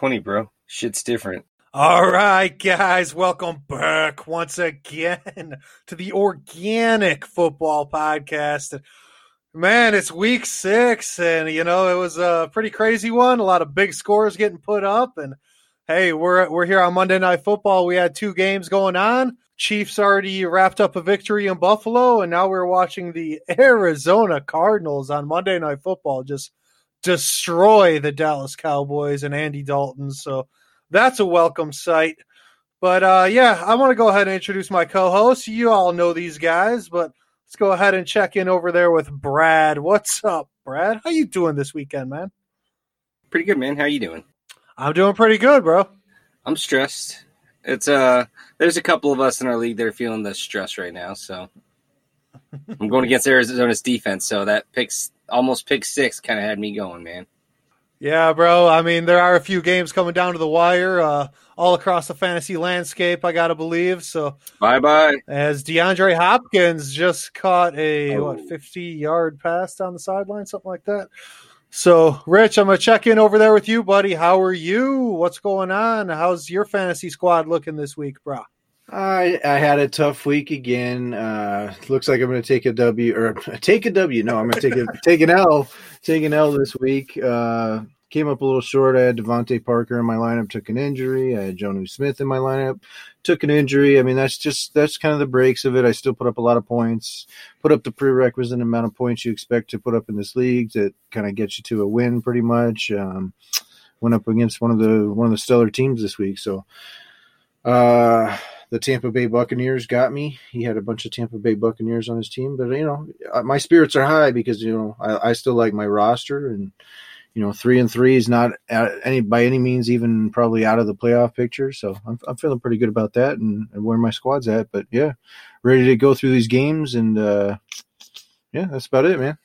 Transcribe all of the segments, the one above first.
2020, bro. Shit's different. All right, guys, welcome back once again to the Organic Football Podcast. Man, it's week six, and you know it was a pretty crazy one. A lot of big scores getting put up, and hey, we're we're here on Monday Night Football. We had two games going on. Chiefs already wrapped up a victory in Buffalo, and now we're watching the Arizona Cardinals on Monday Night Football just destroy the Dallas Cowboys and Andy Dalton. So that's a welcome sight. But uh, yeah, I want to go ahead and introduce my co-hosts. You all know these guys, but let's go ahead and check in over there with Brad. What's up, Brad? How you doing this weekend, man? Pretty good, man. How you doing? I'm doing pretty good, bro. I'm stressed. It's uh there's a couple of us in our league that are feeling the stress right now, so I'm going against Arizona's defense, so that picks almost pick six kind of had me going, man. Yeah, bro. I mean, there are a few games coming down to the wire, uh, all across the fantasy landscape. I gotta believe. So, bye bye. As DeAndre Hopkins just caught a Oh. what fifty yard pass down the sideline, something like that. So, Rich, I'm gonna check in over there with you, buddy. How are you? What's going on? How's your fantasy squad looking this week, bro? I I had a tough week again. Uh, looks like I'm going to take a W or take a W. No, I'm going to take a take an L. Take an L this week. Uh, came up a little short. I had DeVante Parker in my lineup. Took an injury. I had Jonnu Smith in my lineup. Took an injury. I mean, that's just that's kind of the breaks of it. I still put up a lot of points. Put up the prerequisite amount of points you expect to put up in this league that kind of gets you to a win, pretty much. Um, went up against one of the one of the stellar teams this week, so. Uh, the Tampa Bay Buccaneers got me. He had a bunch of Tampa Bay Buccaneers on his team, but you know, uh, my spirits are high because you know I, I still like my roster, and you know, three and three is not at any by any means even probably out of the playoff picture. So I'm I'm feeling pretty good about that and, and where my squad's at. But yeah, ready to go through these games, and uh, yeah, that's about it, man.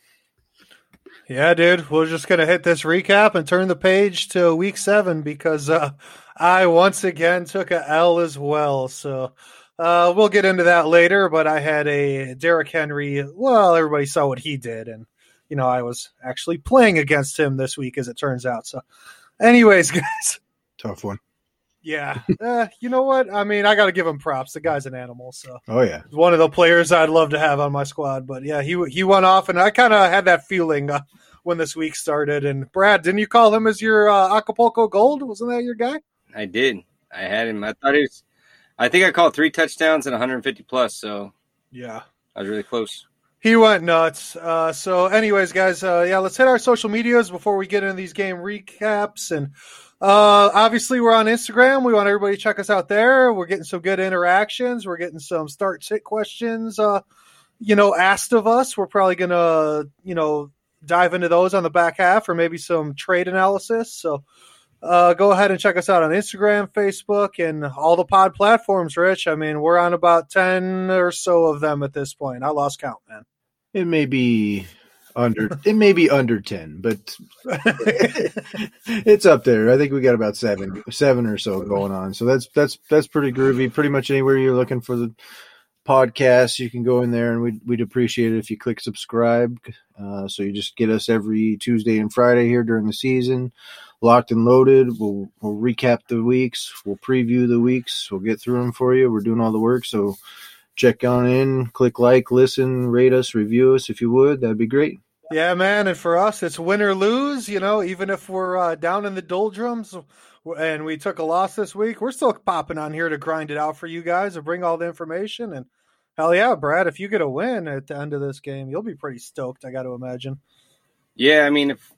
Yeah, dude. We're just gonna hit this recap and turn the page to week seven because uh, I once again took a L as well. So uh, we'll get into that later. But I had a Derrick Henry. Well, everybody saw what he did, and you know I was actually playing against him this week, as it turns out. So, anyways, guys. Tough one. Yeah, uh, you know what? I mean, I got to give him props. The guy's an animal. So Oh yeah, one of the players I'd love to have on my squad. But yeah, he he went off, and I kind of had that feeling uh, when this week started. And Brad, didn't you call him as your uh, Acapulco Gold? Wasn't that your guy? I did. I had him. I thought he was I think I called three touchdowns and 150 plus, so Yeah. I was really close. He went nuts. Uh, so, anyways, guys, uh, yeah, let's hit our social medias before we get into these game recaps. And uh, obviously, we're on Instagram. We want everybody to check us out there. We're getting some good interactions. We're getting some start sit questions, uh, you know, asked of us. We're probably gonna, you know, dive into those on the back half, or maybe some trade analysis. So. Uh, go ahead and check us out on Instagram, Facebook, and all the pod platforms, Rich. I mean, we're on about 10 or so of them at this point. I lost count, man. it may be under it may be under ten, but it's up there. I think we got about seven, seven or so going on. So that's that's that's pretty groovy. Pretty much anywhere you're looking for the podcast, you can go in there, and we'd we'd appreciate it if you click subscribe. Uh, so you just get us every Tuesday and Friday here during the season, locked and loaded. We'll we'll recap the weeks, we'll preview the weeks, we'll get through them for you. We're doing all the work, so check on in, click like, listen, rate us, review us if you would. That'd be great. Yeah, man, and for us, it's win or lose. You know, even if we're uh, down in the doldrums and we took a loss this week, we're still popping on here to grind it out for you guys and bring all the information. And hell yeah, Brad, if you get a win at the end of this game, you'll be pretty stoked. I got to imagine. Yeah, I mean if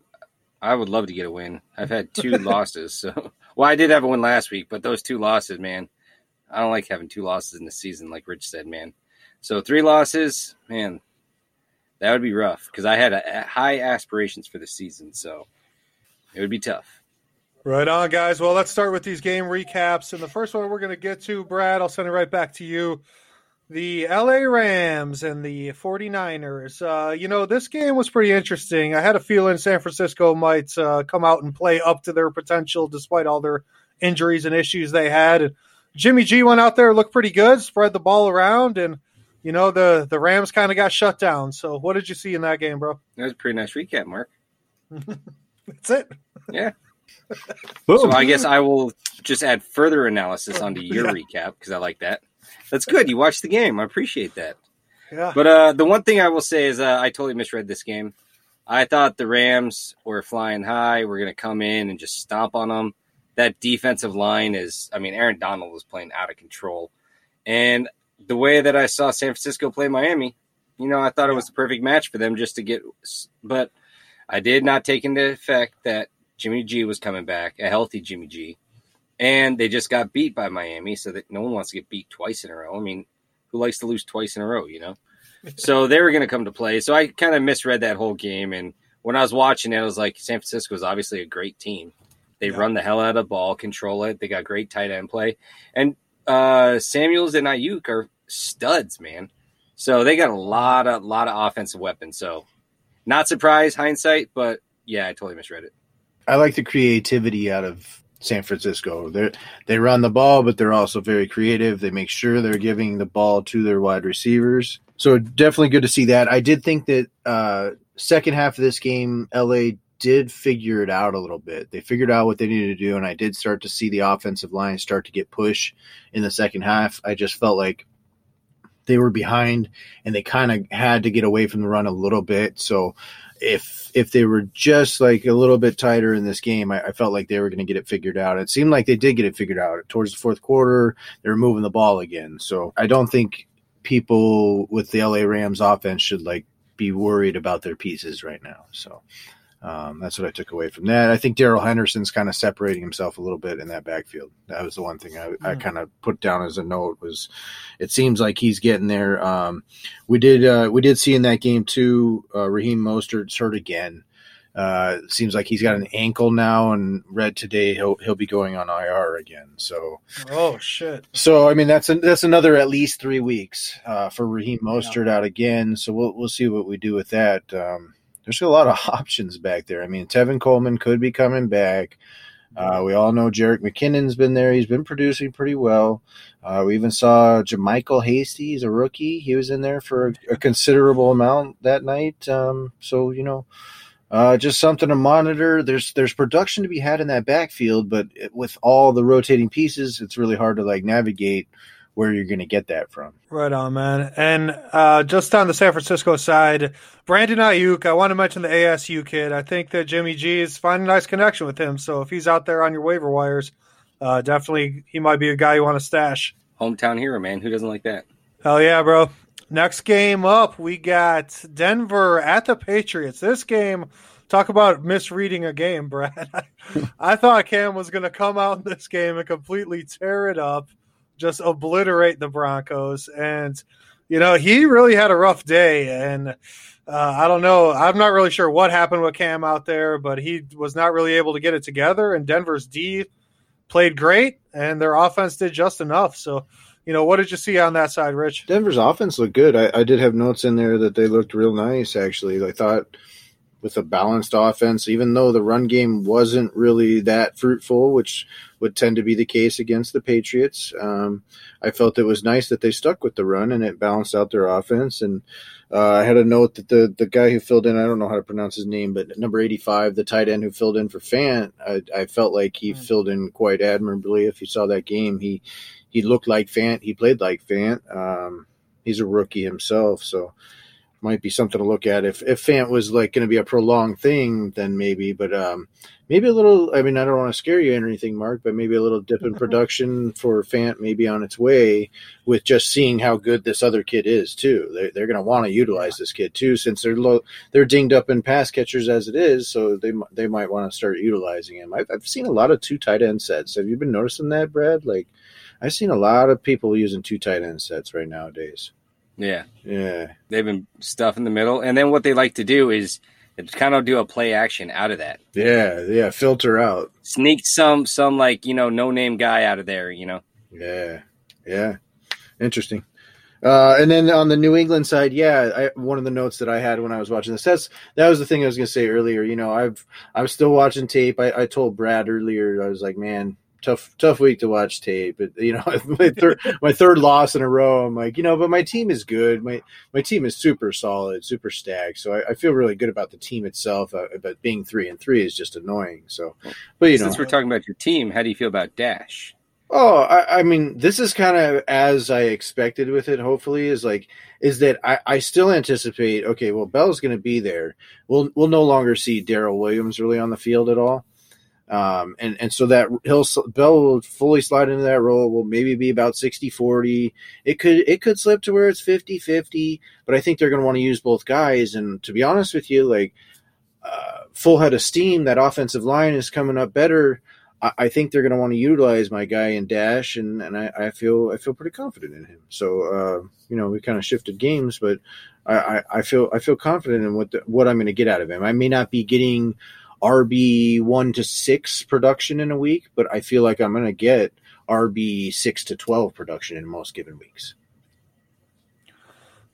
I would love to get a win. I've had two losses, so well I did have a win last week, but those two losses, man, I don't like having two losses in the season, like Rich said, man. So three losses, man, that would be rough because I had a, a high aspirations for the season, so it would be tough. Right on, guys. Well, let's start with these game recaps. And the first one we're going to get to, Brad, I'll send it right back to you. The LA Rams and the 49ers. Uh, you know, this game was pretty interesting. I had a feeling San Francisco might uh, come out and play up to their potential despite all their injuries and issues they had. And Jimmy G went out there, looked pretty good, spread the ball around, and, you know, the, the Rams kind of got shut down. So, what did you see in that game, bro? That was a pretty nice recap, Mark. That's it. Yeah. So I guess I will just add further analysis onto your Yeah. recap because I like that. That's good. You watched the game. I appreciate that. Yeah. But uh, the one thing I will say is uh, I totally misread this game. I thought the Rams were flying high. We're going to come in and just stomp on them. That defensive line is, I mean, Aaron Donald was playing out of control. And the way that I saw San Francisco play Miami, you know, I thought it was the perfect match for them just to get. But I did not take into effect that Jimmy G was coming back, a healthy Jimmy G. And they just got beat by Miami, so that no one wants to get beat twice in a row. I mean, who likes to lose twice in a row, you know? so they were going to come to play. So I kind of misread that whole game. And when I was watching it, I was like, San Francisco is obviously a great team. They Yeah. run the hell out of the ball, control it. They got great tight end play. And uh, Samuels and Aiyuk are studs, man. So they got a lot of lot of offensive weapons. So not surprised, hindsight, but yeah, I totally misread it. I like the creativity out of San Francisco. They they run the ball, but they're also very creative. They make sure they're giving the ball to their wide receivers. So definitely good to see that. I did think that uh, second half of this game, LA did figure it out a little bit. They figured out what they needed to do, and I did start to see the offensive line start to get push in the second half. I just felt like they were behind, and they kind of had to get away from the run a little bit. So if if they were just like a little bit tighter in this game, I, I felt like they were going to get it figured out. It seemed like they did get it figured out towards the fourth quarter. They were moving the ball again, so I don't think people with the LA Rams offense should like be worried about their pieces right now. So um, that's what I took away from that. I think Darrell Henderson's kind of separating himself a little bit in that backfield. That was the one thing I, I Mhm. kind of put down as a note was it seems like he's getting there. Um, we did uh, we did see in that game too. Uh, Raheem Mostert's hurt again. Uh, seems like he's got an ankle now, and read today he'll he'll be going on IR again. So Oh shit. so I mean that's a, that's another at least three weeks uh, for Raheem Mostert out again. So we'll we'll see what we do with that. Um, there's a lot of options back there. I mean, Tevin Coleman could be coming back. Uh, we all know Jerick McKinnon's been there. He's been producing pretty well. Uh, we even saw JaMycal Hasty. He's a rookie. He was in there for a, a considerable amount that night. Um, so you know, uh, just something to monitor. There's there's production to be had in that backfield, but it- with all the rotating pieces, it's really hard to like navigate where you're going to get that from. Right on, man. And uh, just on the San Francisco side, Brandon Aiyuk, I want to mention the ASU kid. I think that Jimmy G is finding a nice connection with him. So if he's out there on your waiver wires, uh, definitely he might be a guy you want to stash. Hometown hero, man. Who doesn't like that? Hell yeah, bro. Next game up, we got Denver at the Patriots. This game, talk about misreading a game, Brad. I thought Cam was going to come out in this game and completely tear it up, just obliterate the Broncos. And, you know, he really had a rough day. And uh, I don't know. I'm not really sure what happened with Cam out there, but he was not really able to get it together. And Denver's D played great, and their offense did just enough. So, you know, what did you see on that side, Rich? Denver's offense looked good. I, I did have notes in there that they looked real nice. Actually, I thought with a balanced offense, even though the run game wasn't really that fruitful, which would tend to be the case against the Patriots. Um, I felt it was nice that they stuck with the run and it balanced out their offense. And uh, I had a note that the the guy who filled in, I don't know how to pronounce his name, but number eighty five, the tight end who filled in for Fant, I, I felt like he Mm. filled in quite admirably. If you saw that game, he he looked like Fant. He played like Fant. Um, he's a rookie himself, so might be something to look at. If if Fant was like going to be a prolonged thing, then maybe. But um, maybe a little. I mean, I don't want to scare you or anything, Mark, but maybe a little dip in production for Fant maybe on its way. With just seeing how good this other kid is too, they're, they're going to want to utilize this kid too, since they're low, they're dinged up in pass catchers as it is. So they they might want to start utilizing him. I've, I've seen a lot of two tight end sets. Have you been noticing that, Brad? Like. I've seen a lot of people using two tight end sets right nowadays. Yeah. Yeah, They've been stuff in the middle. And then what they like to do is kind of do a play action out of that. yeah, yeah. Filter out. Sneak some some like, you know, no name guy out of there, you know. Yeah, yeah. Interesting. Uh, and then on the New England side, yeah, I, one of the notes that I had when I was watching this, that's that was the thing I was going to say earlier. You know, I've I'm still watching tape. I, I told Brad earlier, I was like, man, tough tough week to watch tape. But you know, my third my third loss in a row. I'm like, you know, but my team is good. My my team is super solid, super stacked. So I, I feel really good about the team itself. Uh, but being three and three is just annoying. So, but you Since know, we're talking about your team, how do you feel about Dash? Oh, I, I mean, this is kind of as I expected with it. Hopefully, is like is that I, I still anticipate. Okay, well, Bell's going to be there. We'll we'll no longer see Darrel Williams really on the field at all, um, and and so that he'll Bell will fully slide into that role. Will maybe be about 60-40. It could it could slip to where it's 50-50, but I think they're going to want to use both guys. And to be honest with you, like uh, full head of steam, that offensive line is coming up better. I, I think they're going to want to utilize my guy in Dash, and, and I, I feel I feel pretty confident in him. So uh, you know, we kind of shifted games, but I, I, I feel I feel confident in what the, what I'm going to get out of him. I may not be getting RB one to six production in a week, but I feel like I'm going to get RB six to twelve production in most given weeks.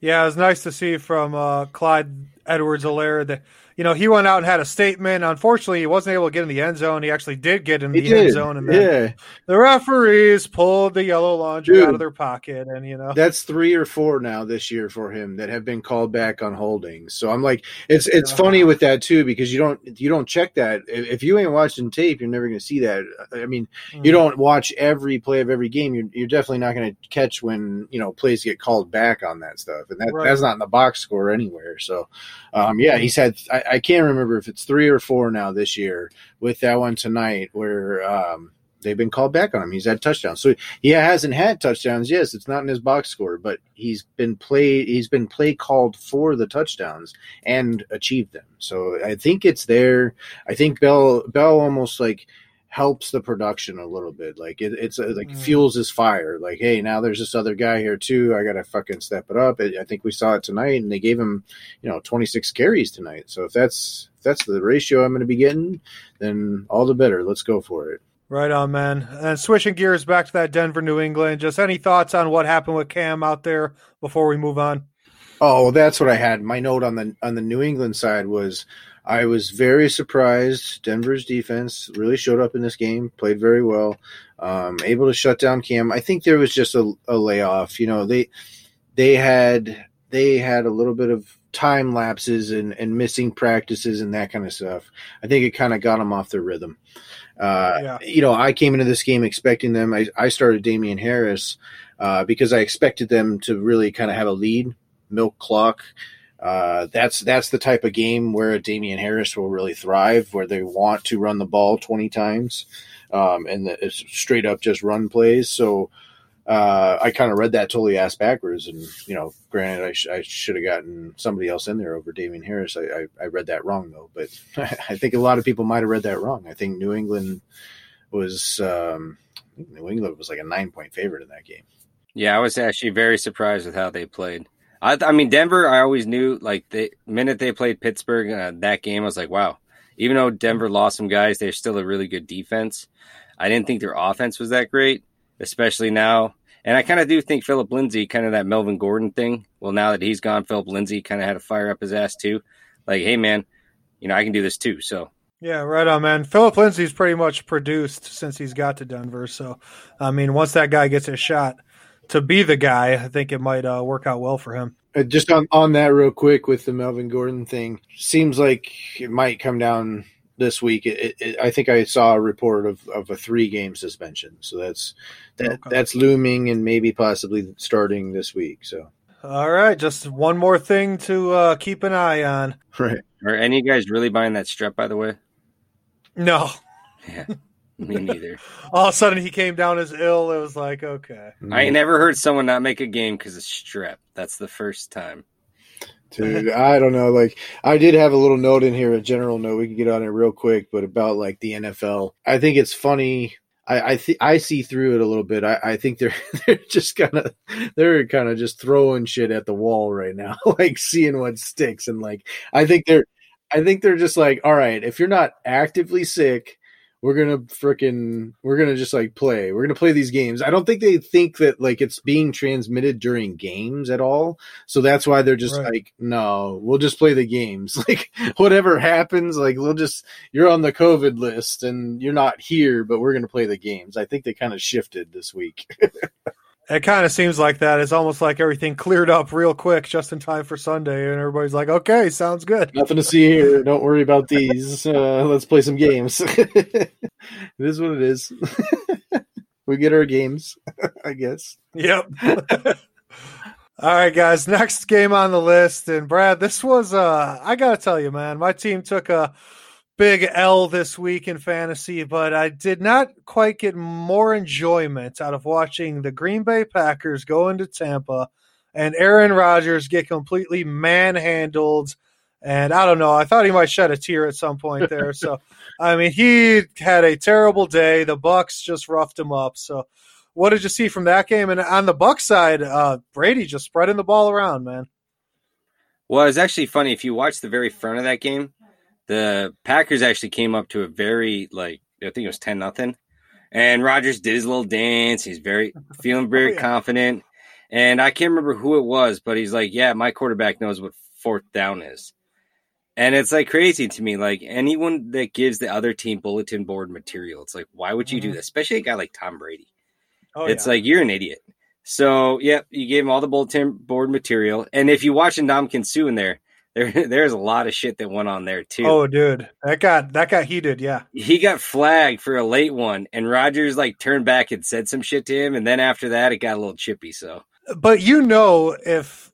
Yeah, it was nice to see from uh, Clyde Edwards-Helaire that you know he went out and had a statement. Unfortunately, he wasn't able to get in the end zone. He actually did get in He the end zone, and then Yeah, the referees pulled the yellow laundry Dude. out of their pocket, and you know that's three or four now this year for him that have been called back on holdings. So I'm like, it's it's Yeah. funny with that too because you don't you don't check that if if you ain't watching tape, you're never going to see that. I mean, Mm. you don't watch every play of every game. You're, you're definitely not going to catch when you know plays get called back on that stuff, and that, Right. that's not in the box score anywhere. So, um, yeah, he's had. I, I can't remember if it's three or four now this year with that one tonight where. Um, They've been called back on him. He's had touchdowns, so he hasn't had touchdowns. Yes, it's not in his box score, but he's been play. He's been play called for the touchdowns and achieved them. So I think it's there. I think Bell Bell almost like helps the production a little bit. Like it, it's uh, like Mm. fuels his fire. Like, hey, now there's this other guy here too. I gotta fucking step it up. I I think we saw it tonight, and they gave him, you know, 26 carries tonight. So if that's if that's the ratio I'm going to be getting, then all the better. Let's go for it. Right on, man. And switching gears back to that Denver, New England. Just any thoughts on what happened with Cam out there before we move on? Oh, that's what I had. My note on the on the New England side was I was very surprised. Denver's defense really showed up in this game, played very well, um, able to shut down Cam. I think there was just a, a layoff. You know, they they had they had a little bit of time lapses and, and missing practices and that kind of stuff. I think it kind of got them off their rhythm. Uh, Yeah. You know, I came into this game expecting them. I, I started Damien Harris uh, because I expected them to really kind of have a lead, milk clock. Uh, that's that's the type of game where Damien Harris will really thrive, where they want to run the ball twenty times, um, and the, it's straight up just run plays. So uh, I kind of read that totally ass backwards, and you know, granted, I, sh- I should have gotten somebody else in there over Damien Harris. I, I, I read that wrong though, but I think a lot of people might have read that wrong. I think New England was um, New England was like a nine point favorite in that game. Yeah, I was actually very surprised with how they played. I, I mean, Denver. I always knew like the minute they played Pittsburgh uh, that game, I was like, wow. Even though Denver lost some guys, they're still a really good defense. I didn't think their offense was that great, especially now. And I kind of do think Phillip Lindsay, kind of that Melvin Gordon thing. Well, now that he's gone, Phillip Lindsay kind of had to fire up his ass too. Like, hey man, you know I can do this too. So Yeah, right on, man. Phillip Lindsay's pretty much produced since he's got to Denver. So, I mean, once that guy gets a shot to be the guy, I think it might uh, work out well for him. Uh, just on, on that real quick with the Melvin Gordon thing, seems like it might come down this week. It, it, it, I think I saw a report of, of a three game suspension, so that's that Okay. that's looming and maybe possibly starting this week. So All right, just one more thing to uh, keep an eye on. right, are any of you guys really buying that strep? By the way, No, yeah, me neither. all of a sudden he came down as ill. It was like, okay, I ain't never heard someone not make a game because of strep. That's the first time. Dude, I don't know. Like, I did have a little note in here, a general note. We can get on it real quick, but about like the NFL. I think it's funny. I I, th- I see through it a little bit. I, I think they're they're just kind of they're kind of just throwing shit at the wall right now, like seeing what sticks. And like, I think they're I think they're just like, all right, if you're not actively sick, we're gonna freaking we're gonna just like play. We're gonna play these games. I don't think they think that like it's being transmitted during games at all. So that's why they're just Right. like no we'll just play the games. Like whatever happens like we'll just you're on the covid list and you're not here but we're gonna play the games. I think they kind of shifted this week It kind of seems like that. It's almost like everything cleared up real quick just in time for Sunday, and everybody's like, "Okay, sounds good." nothing to see here don't worry about these uh, let's play some games it is what it is we get our games i guess Yep. All right, guys. Next game on the list, and Brad, this was uh I gotta tell you, man, my team took a big L this week in fantasy, but I did not quite get more enjoyment out of watching the Green Bay Packers go into Tampa and Aaron Rodgers get completely manhandled. And I don't know, I thought he might shed a tear at some point there. So I mean, he had a terrible day. The Bucs just roughed him up. So what did you see from that game? And on the Buck side, uh, Brady just spreading the ball around, man. Well, it's actually funny if you watch the very front of that game. The Packers actually came up to a very like I think it was ten nothing, and Rodgers did his little dance. He's very feeling very Oh, yeah. confident, and I can't remember who it was, but he's like, "Yeah, my quarterback knows what fourth down is," and it's like crazy to me. Like anyone that gives the other team bulletin board material, it's like, why would you do Mhm. this? Especially a guy like Tom Brady Oh, it's yeah. like you're an idiot. So yeah, you gave him all the bulletin board material, and if you watch Ndamukong Suh in there, there there's a lot of shit that went on there too. oh, dude, that got that got heated. Yeah, He got flagged for a late one, and Rodgers like turned back and said some shit to him, and then after that, it got a little chippy. So but you know, if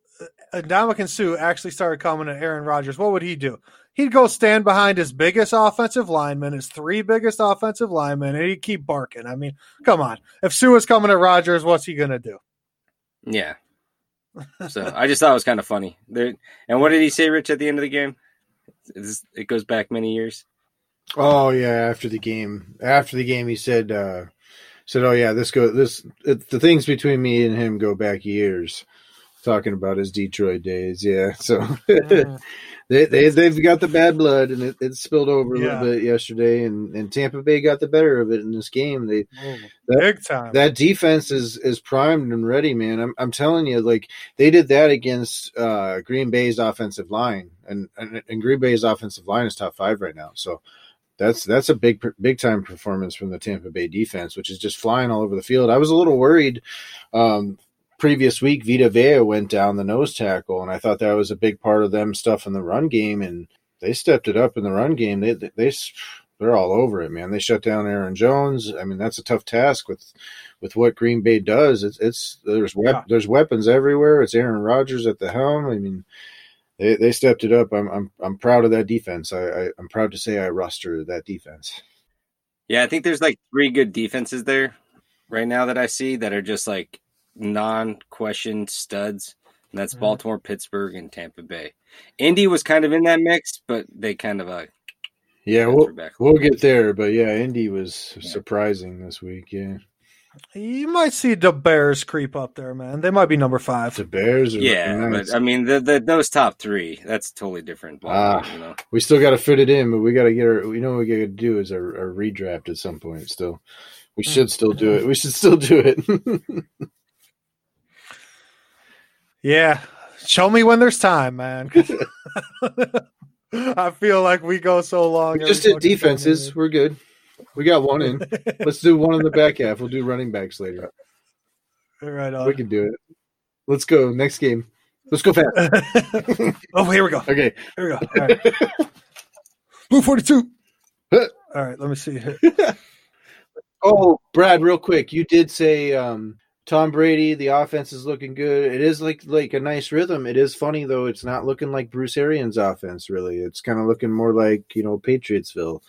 Ndamukong Suh actually started coming at Aaron Rodgers, what would he do? He'd go stand behind his biggest offensive lineman, his three biggest offensive linemen, and he'd keep barking. I mean, come on. If Suh was coming at Rodgers, what's he gonna do? yeah. So I just thought it was kind of funny. There, and what did he say, Rich, at the end of the game? It's- It goes back many years. Oh yeah, after the game, after the game, he said, uh, said, "Oh yeah, this go this it, the things between me and him go back years." Talking about his Detroit days, yeah. So Mm. they they they've got the bad blood, and it, it spilled over a Yeah. little bit yesterday, and and Tampa Bay got the better of it in this game. They Big time. that defense is is primed and ready, man. I'm I'm telling you, like they did that against uh, Green Bay's offensive line, and, and and Green Bay's offensive line is top five right now. So that's that's a big big time performance from the Tampa Bay defense, which is just flying all over the field. I was a little worried. Um, previous week, Vita Vea went down the nose tackle, and I thought that was a big part of them stuff in the run game, and they stepped it up in the run game. They they. they they're all over it, man. They shut down Aaron Jones. I mean, that's a tough task with with what Green Bay does. It's it's there's wep- Yeah. there's weapons everywhere. It's Aaron Rodgers at the helm. I mean, they they stepped it up. I'm I'm I'm proud of that defense. I, I I'm proud to say I roster that defense. Yeah, I think there's like three good defenses there right now that I see that are just like non-question studs. And that's Mhm. Baltimore, Pittsburgh, and Tampa Bay. Indy was kind of in that mix, but they kind of uh, Yeah, we'll back. we'll get there, but yeah, Indy was Yeah. surprising this week. Yeah, You might see the Bears creep up there, man. They might be number five. the Bears. Are Yeah, nice. but I mean, the, the those top three, that's totally different. ball Ah. you know. we still got to fit it in, but we got to get our. We know what we got to do is a, a redraft at some point. Still, we should still do it. We should still do it. Yeah. Show me when there's time, man. I feel like we go so long. we just did defenses. time. We're good. We got one in. Let's do one in the back half. We'll do running backs later. right We can do it. Let's go. Next game. Let's go fast. oh, here we go. Okay. Here we go. All right. Blue 42. All right, let me see. Oh, Brad, real quick. You did say um, Tom Brady, the offense is looking good. It is like like a nice rhythm. It is funny though. It's not looking like Bruce Arians' offense really. It's kind of looking more like you know Patriotsville.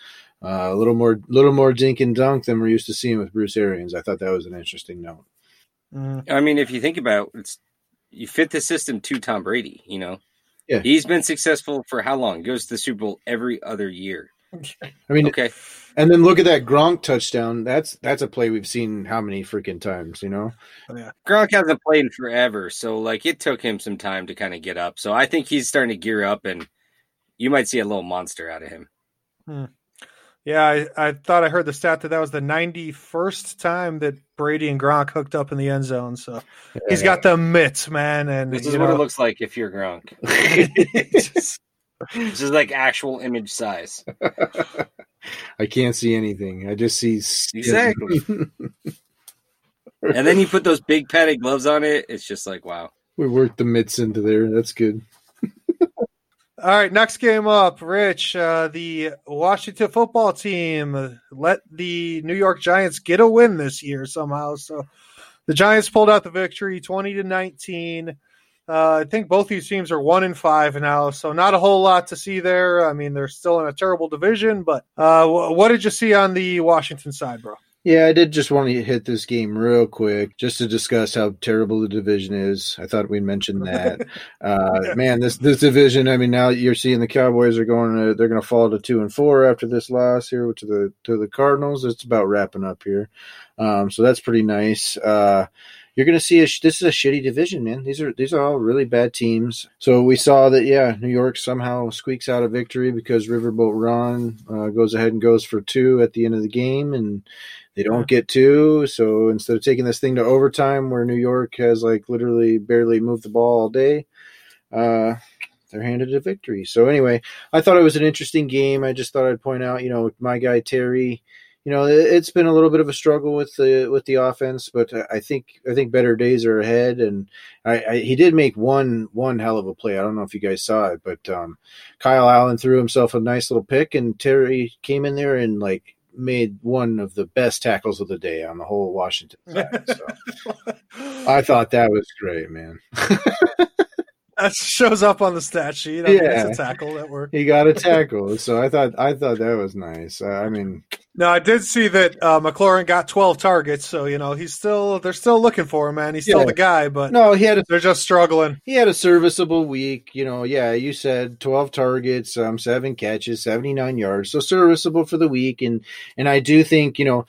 Uh, a little more, little more dink and dunk than we're used to seeing with Bruce Arians. I thought that was an interesting note. Mm, I mean, if you think about it, it's you fit the system to Tom Brady. You know, Yeah. he's been successful for how long? Goes to the Super Bowl every other year. I mean, Okay, and then look at that Gronk touchdown. That's that's a play we've seen how many freaking times, you know? Oh, yeah. Gronk hasn't played in forever, so like it took him some time to kind of get up. So I think he's starting to gear up, and you might see a little monster out of him. Hmm. Yeah, I, I thought I heard the stat that that was the 91st time that Brady and Gronk hooked up in the end zone. So he's got the mitts, man. And this is what it looks like if you're Gronk. just, this is like actual image size. I can't see anything. I just see exactly. and then you put those big padded gloves on it. It's just like wow. We worked the mitts into there. That's good. All right, next game up, Rich. Uh, the Washington football team let the New York Giants get a win this year somehow. So the Giants pulled out the victory, twenty to nineteen. Uh, I think both these teams are one in five now, so not a whole lot to see there. I mean, they're still in a terrible division, but uh, what did you see on the Washington side, bro? Yeah, I did just want to hit this game real quick just to discuss how terrible the division is. I thought we'd mention that. uh, man, this this division. I mean, now you're seeing the Cowboys are going to they're going to fall to two and four after this loss here to the to the Cardinals. It's about wrapping up here, um, so that's pretty nice. Uh, you're going to see a, this is a shitty division, man. These are these are all really bad teams. So we saw that, yeah, New York somehow squeaks out a victory because Riverboat Ron uh, goes ahead and goes for two at the end of the game, and they don't get two. So instead of taking this thing to overtime, where New York has like literally barely moved the ball all day, uh, they're handed a victory. So anyway, I thought it was an interesting game. I just thought I'd point out, you know, my guy Terry. You know, it's been a little bit of a struggle with the with the offense, but I think I think better days are ahead. And I, I he did make one one hell of a play. I don't know if you guys saw it, but um, Kyle Allen threw himself a nice little pick, and Terry came in there and like made one of the best tackles of the day on the whole Washington side. So I thought that was great, man. that shows up on the stat sheet. I yeah, mean, a tackle that worked. He got a tackle, so I thought I thought that was nice. Uh, I mean, no, I did see that uh, McLaurin got 12 targets, so you know he's still they're still looking for him, man. He's still the guy, but no, he had a, they're just struggling. He had a serviceable week, you know. Yeah, you said 12 targets, um, seven catches, 79 yards, so serviceable for the week, and and I do think you know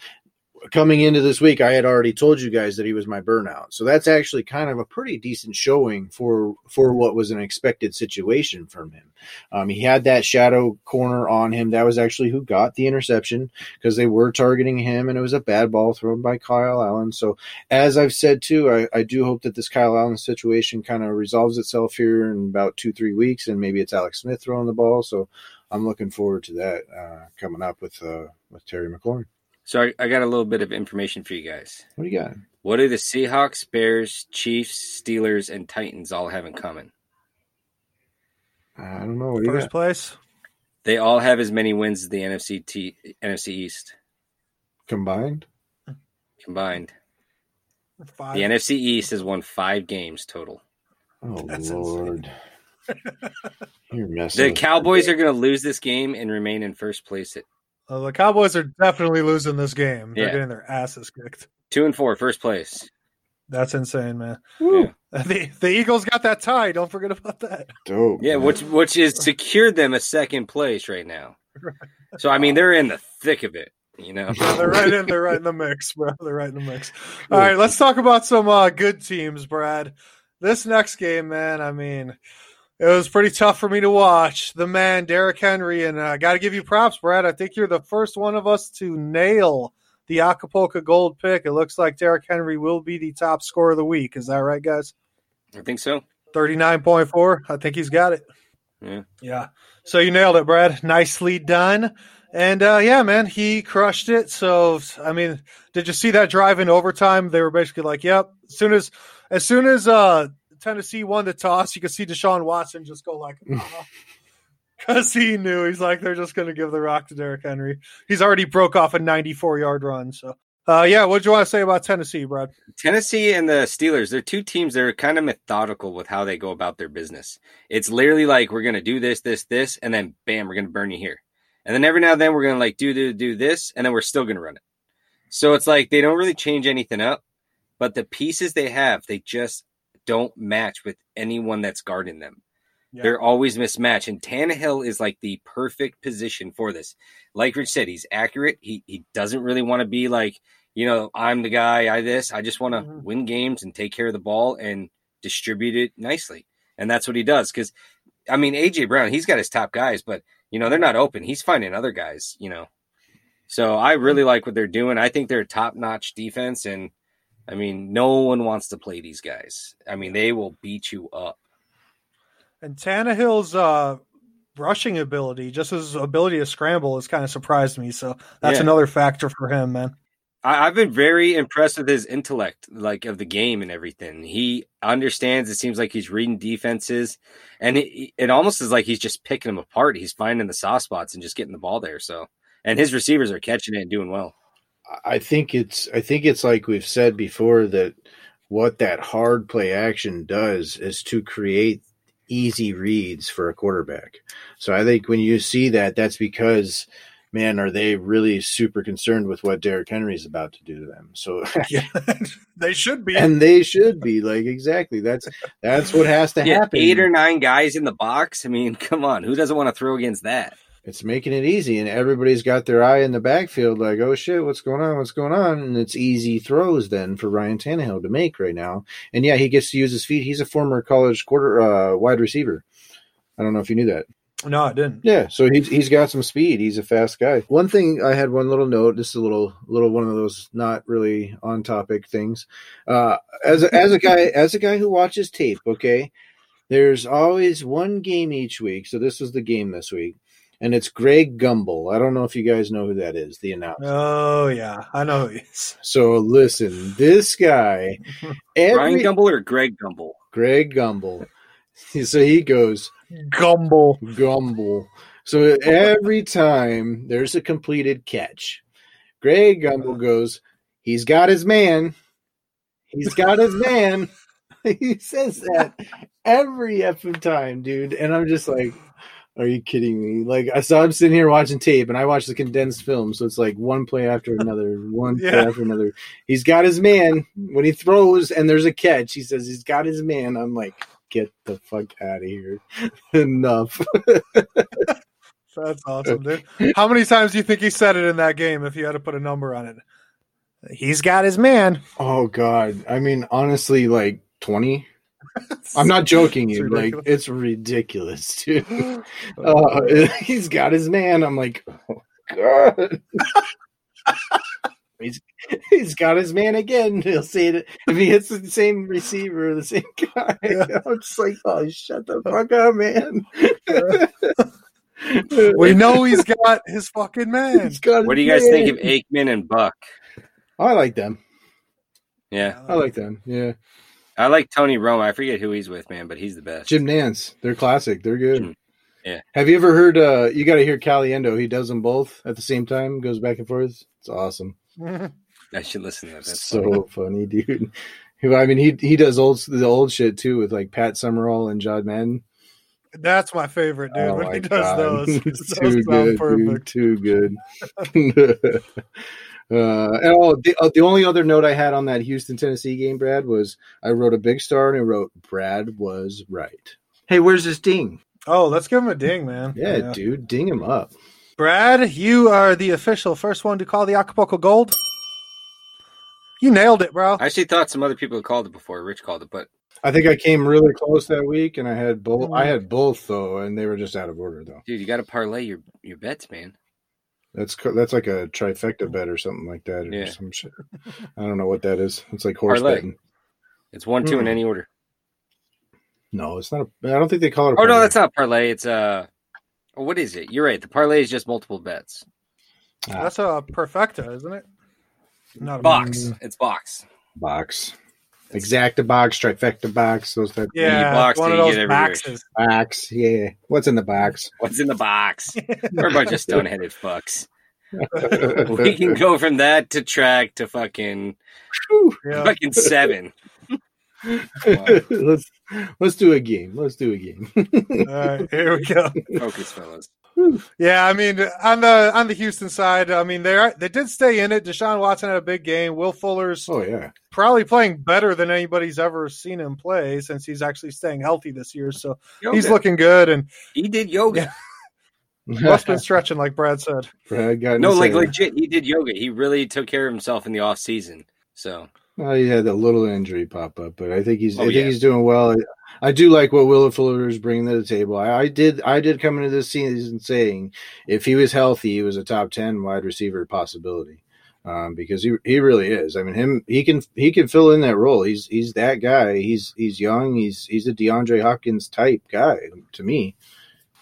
coming into this week, I had already told you guys that he was my burnout. So that's actually kind of a pretty decent showing for for what was an expected situation from him. Um, he had that shadow corner on him. That was actually who got the interception because they were targeting him, and it was a bad ball thrown by Kyle Allen. So as I've said too, I, I do hope that this Kyle Allen situation kind of resolves itself here in about two three weeks, and maybe it's Alex Smith throwing the ball. So I'm looking forward to that uh, coming up with uh, with Terry McLaurin. So I, I, got a little bit of information for you guys. What do you got? What do the Seahawks, Bears, Chiefs, Steelers, and Titans all have in common? I don't know. What First place. They all have as many wins as the NFC T, NFC East combined. Combined. Five. The NFC East has won five games total. Oh That's lord. You're messing. The Cowboys are going to lose this game and remain in first place at uh, the Cowboys are definitely losing this game. They're yeah. getting their asses kicked. Two and four, first place. That's insane, man. Yeah. The the Eagles got that tie. Don't forget about that. Dope. Yeah, which which is secured them a second place right now. So I mean, they're in the thick of it. You know, yeah, they're right in. They're right in the mix, bro. They're right in the mix. All right, let's talk about some uh, good teams, Brad. This next game, man. I mean, it was pretty tough for me to watch. The man, Derrick Henry, and I uh, got to give you props, Brad. I think you're the first one of us to nail the Acapulco Gold pick. It looks like Derrick Henry will be the top scorer of the week. Is that right, guys? I think so. 39.4. I think he's got it. Yeah. Yeah. So you nailed it, Brad. Nicely done. And uh, yeah, man, he crushed it. So I mean, did you see that drive in overtime? They were basically like, "Yep." As soon as, as soon as uh, Tennessee won the toss, you could see Deshaun Watson just go like, because he knew he's like they're just going to give the rock to Derrick Henry. He's already broke off a 94 yard run. So, uh, yeah, what do you want to say about Tennessee, Brad? Tennessee and the Steelers, they're two teams that are kind of methodical with how they go about their business. It's literally like we're going to do this, this, this, and then bam, we're going to burn you here. And then every now and then we're going to like do, do, do this, and then we're still going to run it. So it's like they don't really change anything up, but the pieces they have, they just don't match with anyone that's guarding them. Yeah. They're always mismatched. And Tannehill is like the perfect position for this. Like Rich said, he's accurate. He he doesn't really want to be like, you know, I'm the guy, I this. I just want to mm-hmm. win games and take care of the ball and distribute it nicely. And that's what he does. Cause I mean, AJ Brown, he's got his top guys, but you know, they're not open. He's finding other guys, you know. So I really like what they're doing. I think they're top notch defense, and I mean, no one wants to play these guys. I mean, they will beat you up. And Tannehill's uh, rushing ability, just his ability to scramble, has kind of surprised me. So that's Yeah. another factor for him, man. I, I've been very impressed with his intellect, like of the game and everything. He understands. It seems like he's reading defenses, and it, it almost is like he's just picking them apart. He's finding the soft spots and just getting the ball there. So, and his receivers are catching it and doing well. I think it's I think it's like we've said before that what that hard play action does is to create easy reads for a quarterback. So I think when you see that, that's because man, are they really super concerned with what Derrick Henry is about to do to them? So Yeah, they should be. and they should be like exactly that's that's what has to Yeah, happen. eight or nine guys in the box. I mean, come on, who doesn't want to throw against that? It's making it easy and everybody's got their eye in the backfield like oh shit what's going on? What's going on? And it's easy throws then for Ryan Tannehill to make right now. And yeah he gets to use his feet. He's a former college quarter uh, wide receiver. I don't know if you knew that. No, I didn't. yeah so he's, he's got some speed. He's a fast guy. One thing I had one little note this is a little little one of those not really on topic things. Uh, as a, as a guy as a guy who watches tape okay there's always one game each week. So this was the game this week and it's Greg Gumbel. I don't know if you guys know who that is, the announcer. Oh yeah, I know who he is. So listen, this guy, Ryan every Gumble or Greg Gumble? Greg Gumbel. So he goes Gumble. Gumbel. So every time there's a completed catch, Greg Gumbel goes, "He's got his man. He's got his man." he says that every effing time, dude, and I'm just like. Are you kidding me? Like I saw him sitting here watching tape, and I watched the condensed film, so it's like one play after another, one play after another. He's got his man when he throws, and there's a catch. He says he's got his man. I'm like, get the fuck out of here! Enough. That's awesome, dude. How many times do you think he said it in that game if you had to put a number on it? He's got his man. Oh God! I mean, honestly, like twenty. I'm not joking. It's You like it's ridiculous, dude. Uh, he's got his man. I'm like, oh God. he's he's got his man again. He'll say it if he hits the same receiver, the same guy. I'm just like, oh, shut the fuck up, man. we know he's got his fucking man. He's got What do you guys think of man. Aikman and Buck? I like them. Yeah, I like them. Yeah, I like Tony Romo. I forget who he's with, man, but he's the best. Jim Nantz. They're classic. They're good. Jim- yeah. Have you ever heard? uh You got to hear Caliendo. He does them both at the same time. Goes back and forth. It's awesome. I should listen to that. That's so funny, dude. Who I mean, he he does old the old shit too with like Pat Summerall and John Madden. That's my favorite, dude. Oh when he does God. those, those too sound good, dude. Too good. Uh, and oh, the, uh, the only other note I had on that Houston Tennessee game, Brad, was I wrote a big star and I wrote Brad was right. Hey, where's this ding? Oh, let's give him a ding, man. Yeah, dude, ding him up. Brad, you are the official first one to call the Acapulco Gold. You nailed it, bro. I actually thought some other people had called it before. Rich called it, but I think I came really close that week, and I had both. I had both though, and they were just out of order though. dude, you got to parlay your your bets, man. That's that's like a trifecta bet or something like that, or Yeah. some shit. I don't know what that is. It's like horse Parlay. betting. It's one, two in Hmm. any order. No, it's not. A, I don't think they call it. A Oh no, parlay. that's not parlay. It's uh, oh, what is it? You're right. The parlay is just multiple bets. Ah, That's a perfecta, isn't it? Not a Box. It's box. box. Exacta box, trifecta box, those type Yeah, box one of those get boxes. of box. Yeah, what's in the box? What's in the box? We're a bunch of stone-headed fucks. We can go from that to track to fucking Yeah. fucking seven. let's let's do a game. Let's do a game. All right, here we go. Focus, fellas. Yeah, I mean, on the on the Houston side, I mean they are they did stay in it. Deshaun Watson had a big game. Will Fuller's oh yeah, probably playing better than anybody's ever seen him play since he's actually staying healthy this year. So he's looking good and He did yoga. must been stretching, like Brad said. Brad got No, like legit, he did yoga. He really took care of himself in the off season. So Well, he had a little injury pop up, but I think he's Oh, I think yeah. he's doing well. I do like what Will Fuller is bringing to the table. I, I did I did come into this season saying if he was healthy, he was a top ten wide receiver possibility. Um, because he he really is. I mean, him he can he can fill in that role. He's he's that guy. He's he's young. He's he's a DeAndre Hopkins type guy to me.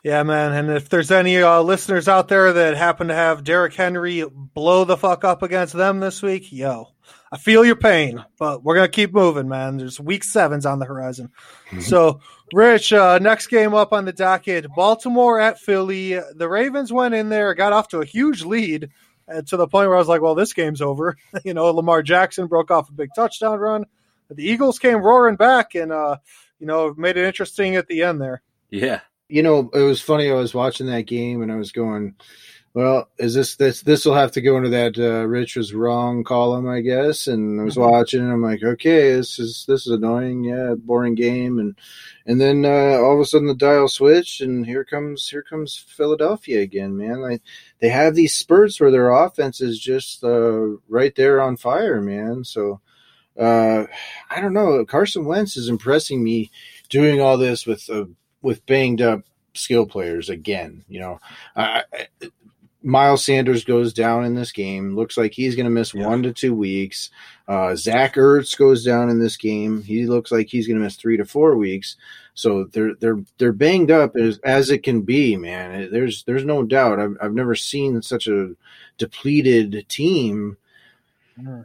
Yeah, man. And if there's any uh, listeners out there that happen to have Derrick Henry blow the fuck up against them this week, yo, I feel your pain, but we're gonna keep moving, man. There's week sevens on the horizon. Mhm. So, Rich, uh, next game up on the docket: Baltimore at Philly. The Ravens went in there, got off to a huge lead, uh, to the point where I was like, "Well, this game's over." you know, Lamar Jackson broke off a big touchdown run. The Eagles came roaring back, and uh, you know, made it interesting at the end there. Yeah. you know, it was funny. I was watching that game and I was going, "Well, is this this this will have to go into that uh, Rich was wrong column, I guess." And I was Mhm. watching, and I'm like, "Okay, this is this is annoying. Yeah, boring game." And and then uh, all of a sudden the dial switched, and here comes here comes Philadelphia again, man. Like they have these spurts where their offense is just uh, right there on fire, man. So. Uh, I don't know. Carson Wentz is impressing me doing all this with uh, with banged up skill players again. You know, I, I, Miles Sanders goes down in this game. Looks like he's going to miss Yeah. one to two weeks. Uh, Zach Ertz goes down in this game. He looks like he's going to miss three to four weeks. So they're they're they're banged up as as it can be, man. There's there's no doubt. I've I've never seen such a depleted team.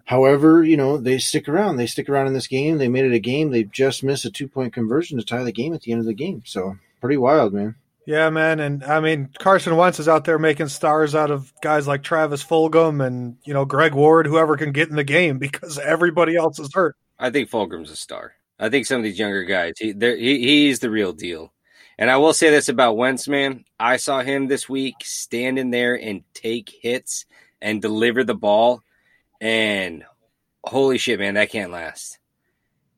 However, you know, they stick around. They stick around in this game. They made it a game. They just missed a two point conversion to tie the game at the end of the game. So pretty wild, man. Yeah, man, and I mean Carson Wentz is out there making stars out of guys like Travis Fulgham and you know Greg Ward, whoever can get in the game because everybody else is hurt. I think Fulgham's a star. I think some of these younger guys, he, he he's the real deal. And I will say this about Wentz, man. I saw him this week stand in there and take hits and deliver the ball, and holy shit, man, that can't last.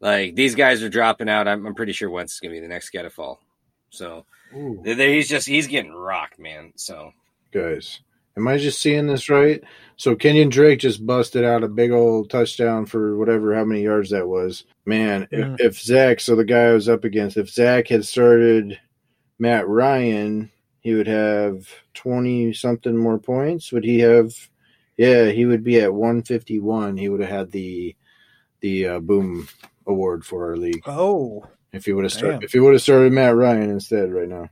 Like these guys are dropping out. I'm, I'm pretty sure Wentz is gonna be the next guy to fall. So Ooh. they- they- he's just he's getting rocked, man. So Guys, am I just seeing this right? So Kenyon Drake just busted out a big old touchdown for whatever how many yards that was. Man, Yeah. if, if Zach, so the guy I was up against, if Zach had started Matt Ryan, he would have twenty something more points. Would he have? Yeah, he would be at one fifty one. He would have had the the uh, boom award for our league Oh, if he would have started if he would have started Matt Ryan instead right now.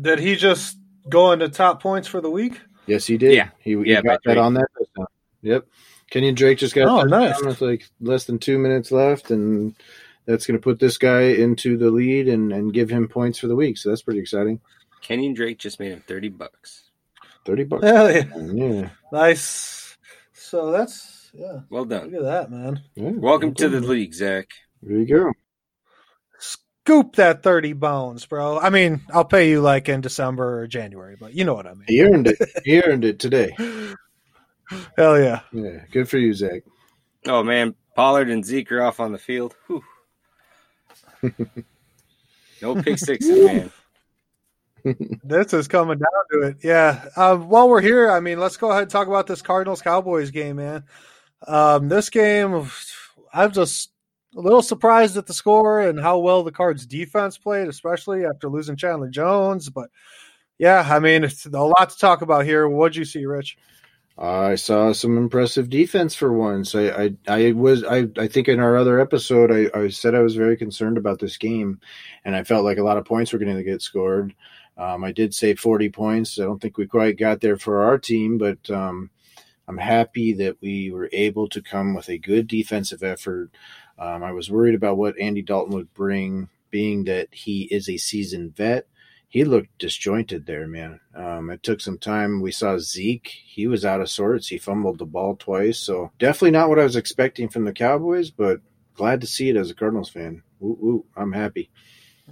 did he just go into top points for the week? Yes, he did. Yeah. he, he Yeah, by got that on that. Yep. Kenyon Drake just got Oh, a nice. with like less than two minutes left, and that's going to put this guy into the lead and, and give him points for the week. So that's pretty exciting. Kenyon Drake just made him thirty bucks. Thirty bucks. Hell yeah, Yeah. nice. So that's yeah. Well done. Look at that, man. yeah. Welcome to the league, Zach. There you go. Scoop that thirty bones, bro. I mean, I'll pay you like in December or January, but you know what I mean. He earned it. He earned it today. Hell yeah. Yeah. Good for you, Zach. Oh man, Pollard and Zeke are off on the field. Whew. no pick sixes, man. This is coming down to it. Yeah. Um, while we're here, I mean, let's go ahead and talk about this Cardinals Cowboys game, man. Um, this game, I've just a little surprised at the score and how well the Cards defense played, especially after losing Chandler Jones. But yeah, I mean, it's a lot to talk about here. What'd you see, Rich? I saw some impressive defense for once. I, I, I was, I, I think in our other episode, I, I said I was very concerned about this game, and I felt like a lot of points were going to get scored. Um, I did say 40 points. I don't think we quite got there for our team, but um, I'm happy that we were able to come with a good defensive effort. Um, I was worried about what Andy Dalton would bring, being that he is a seasoned vet he looked disjointed there, man. Um, it took some time. We saw Zeke; he was out of sorts. He fumbled the ball twice, so definitely not what I was expecting from the Cowboys. But glad to see it as a Cardinals fan. Woo, woo, I'm happy.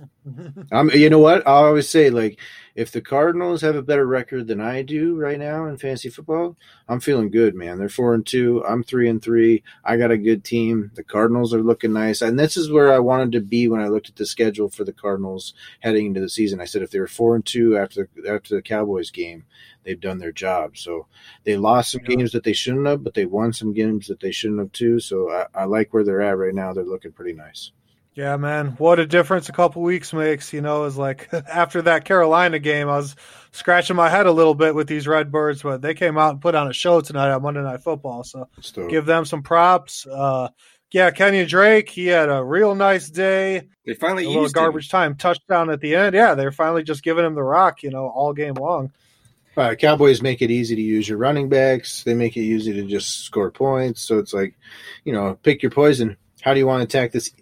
I'm, you know what? I always say, like, if the Cardinals have a better record than I do right now in fantasy football, I'm feeling good, man. They're four and two. I'm three and three. I got a good team. The Cardinals are looking nice, and this is where I wanted to be when I looked at the schedule for the Cardinals heading into the season. I said if they were four and two after after the Cowboys game, they've done their job. So they lost some games that they shouldn't have, but they won some games that they shouldn't have too. So I, I like where they're at right now. They're looking pretty nice. Yeah, man, what a difference a couple weeks makes. You know, is like after that Carolina game, I was scratching my head a little bit with these Redbirds, but they came out and put on a show tonight on Monday Night Football. So Still. give them some props. Uh, yeah, Kenyon Drake, he had a real nice day. They finally A little used him. garbage time touchdown at the end. Yeah, they're finally just giving him the rock, you know, all game long. Uh, Cowboys make it easy to use your running backs. They make it easy to just score points. So it's like, you know, pick your poison. How do you want to attack this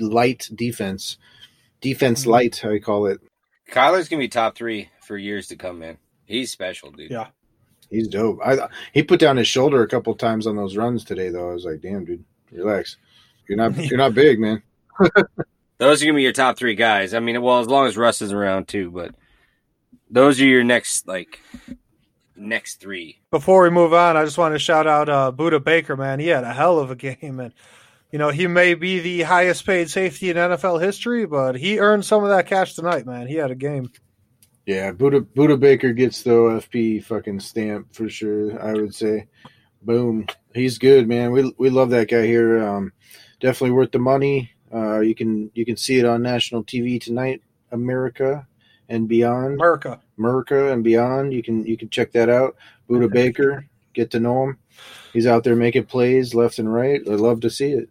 light defense? Defense light, I call it. Kyler's gonna be top three for years to come, man. He's special, dude. Yeah. He's dope. I he put down his shoulder a couple times on those runs today, though. I was like, damn, dude, relax. You're not you're not big, man. Those are gonna be your top three guys. I mean, well, as long as Russ is around too, but those are your next like next three. Before we move on, I just want to shout out uh, Budda Baker, man. He had a hell of a game, and you know he may be the highest paid safety in NFL history, but he earned some of that cash tonight, man. He had a game. Yeah, Budda Budda Baker gets the OFP fucking stamp for sure. I would say, boom, he's good, man. We we love that guy here. Um, definitely worth the money. Uh, you can you can see it on national TV tonight, America and beyond, America. America and beyond. You can you can check that out. Budda Baker, get to know him. He's out there making plays left and right. I love to see it.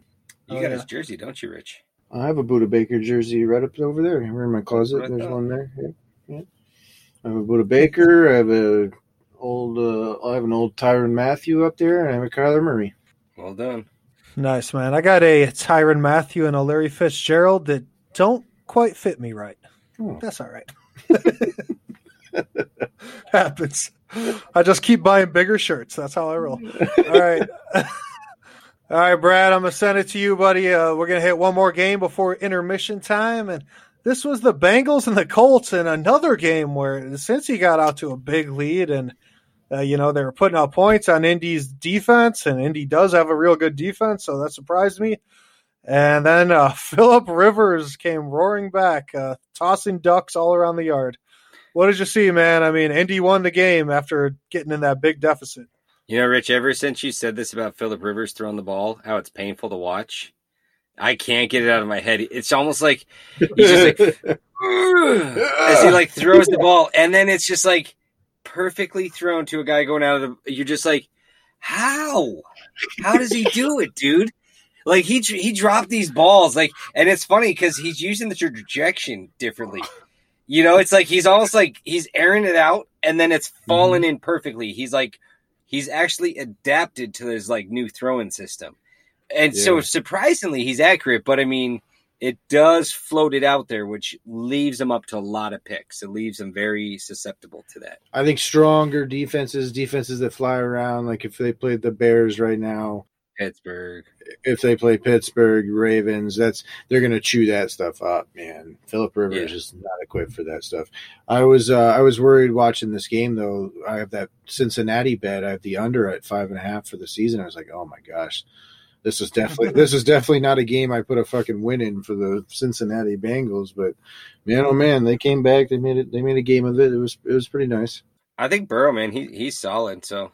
You Oh, got yeah. his jersey, don't you, Rich? I have a Budda Baker jersey right up over there. We're in my closet. Right There's there. one there. Yeah, yeah. I have a Budda Baker. I have a old. Uh, I have an old Tyrann Mathieu up there, and I have a Kyler Murray. Well done. Nice, man. I got a Tyrann Mathieu and a Larry Fitzgerald that don't quite fit me right. Oh. That's all right. Happens. I just keep buying bigger shirts. That's how I roll. All right. All right, Brad, I'm going to send it to you, buddy. Uh, we're going to hit one more game before intermission time. And this was the Bengals and the Colts in another game where since he got out to a big lead and uh, you know, they were putting out points on Indy's defense, and Indy does have a real good defense, so that surprised me. And then uh, Philip Rivers came roaring back, uh, tossing ducks all around the yard. What did you see, man? I mean, Indy won the game after getting in that big deficit. You know, Rich, ever since you said this about Philip Rivers throwing the ball, how it's painful to watch, I can't get it out of my head. It's almost like he's just like as he like throws the ball, and then it's just like perfectly thrown to a guy going out of the. You're just like, how? How does he do it, dude? Like he he dropped these balls, like, and it's funny because he's using the trajectory differently. You know, it's like he's almost like he's airing it out, and then it's mm-hmm. falling in perfectly. He's like he's actually adapted to his like new throwing system. And so surprisingly he's accurate, but I mean it does float it out there, which leaves him up to a lot of picks. It leaves him very susceptible to that. I think stronger defenses, defenses that fly around, like if they played the Bears right now, Pittsburgh. if they play Pittsburgh Ravens, that's they're gonna chew that stuff up, man. Philip Rivers Yeah. is not equipped for that stuff. I was uh, I was worried watching this game though. I have that Cincinnati bet. I have the under at five and a half for the season. I was like, oh my gosh, this is definitely this is definitely not a game I put a fucking win in for the Cincinnati Bengals. But man, oh man, they came back. They made it. They made a game of it. It was it was pretty nice. I think Burrow, man, he he's solid, so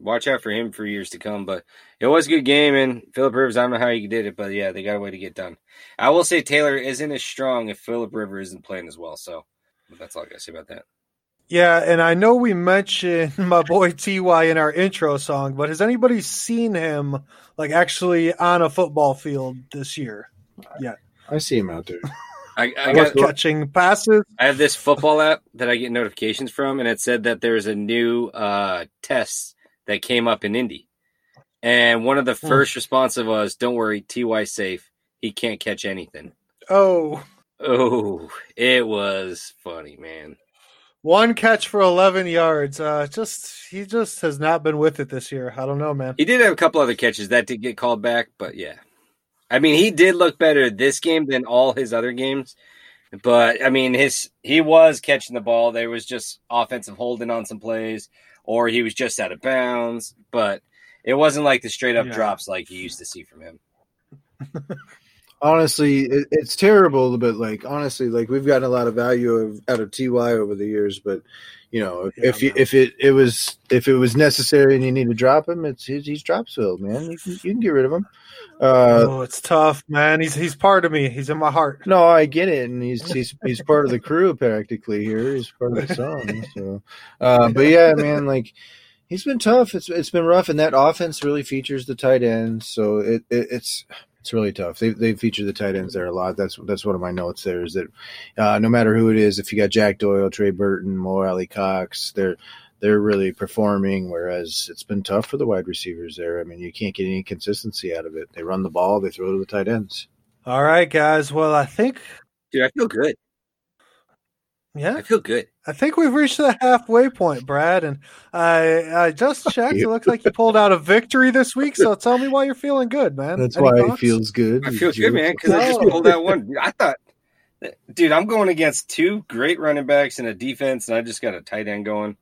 watch out for him for years to come. But it was a good game, and Philip Rivers, I don't know how he did it, but yeah, they got a way to get done. I will say Taylor isn't as strong if Philip Rivers isn't playing as well. So that's all I gotta say about that. Yeah, and I know we mentioned my boy Ty in our intro song, but has anybody seen him like actually on a football field this year? Yeah, I see him out there. I, I I got Catching passes. I have this football app that I get notifications from, and it said that there's a new uh, test that came up in Indy. And one of the Hmm. first responses was, Don't worry, TY safe. He can't catch anything. Oh, Oh, it was funny, man. one catch for 11 yards. Uh, just he just has not been with it this year. I don't know, man. He did have a couple other catches that did get called back, but yeah. I mean, he did look better this game than all his other games. But I mean, his he was catching the ball. There was just offensive holding on some plays, or he was just out of bounds. But it wasn't like the straight up Yeah. drops like you used to see from him. honestly, it, it's terrible. But like honestly, like we've gotten a lot of value of, out of Ty over the years. But you know, if, Yeah, if you if it it was if it was necessary and you need to drop him, it's he's, he's Dropsville, man. You can you can get rid of him. Uh, oh, it's tough, man. He's he's part of me. He's in my heart. no, I get it, and he's he's he's part of the crew practically here. He's part of the song. So, uh, but yeah, man, like he's been tough. It's it's been rough, and that offense really features the tight end. So it, it it's it's really tough. They they feature the tight ends there a lot. That's that's one of my notes. There is that uh, no matter who it is, if you got Jack Doyle, Trey Burton, Mo Alie-Cox, they're they're really performing. Whereas it's been tough for the wide receivers there. I mean, you can't get any consistency out of it. They run the ball, they throw to the tight ends. All right, guys. Well, I think Dude, I feel good. Yeah, I feel good. I think we've reached the halfway point, Brad. And I I just checked. It looks like you pulled out a victory this week. So tell me why you're feeling good, man. That's Any why thoughts? it feels good. I feel good, man, because I just pulled that one. I thought, dude, I'm going against two great running backs and a defense, and I just got a tight end going.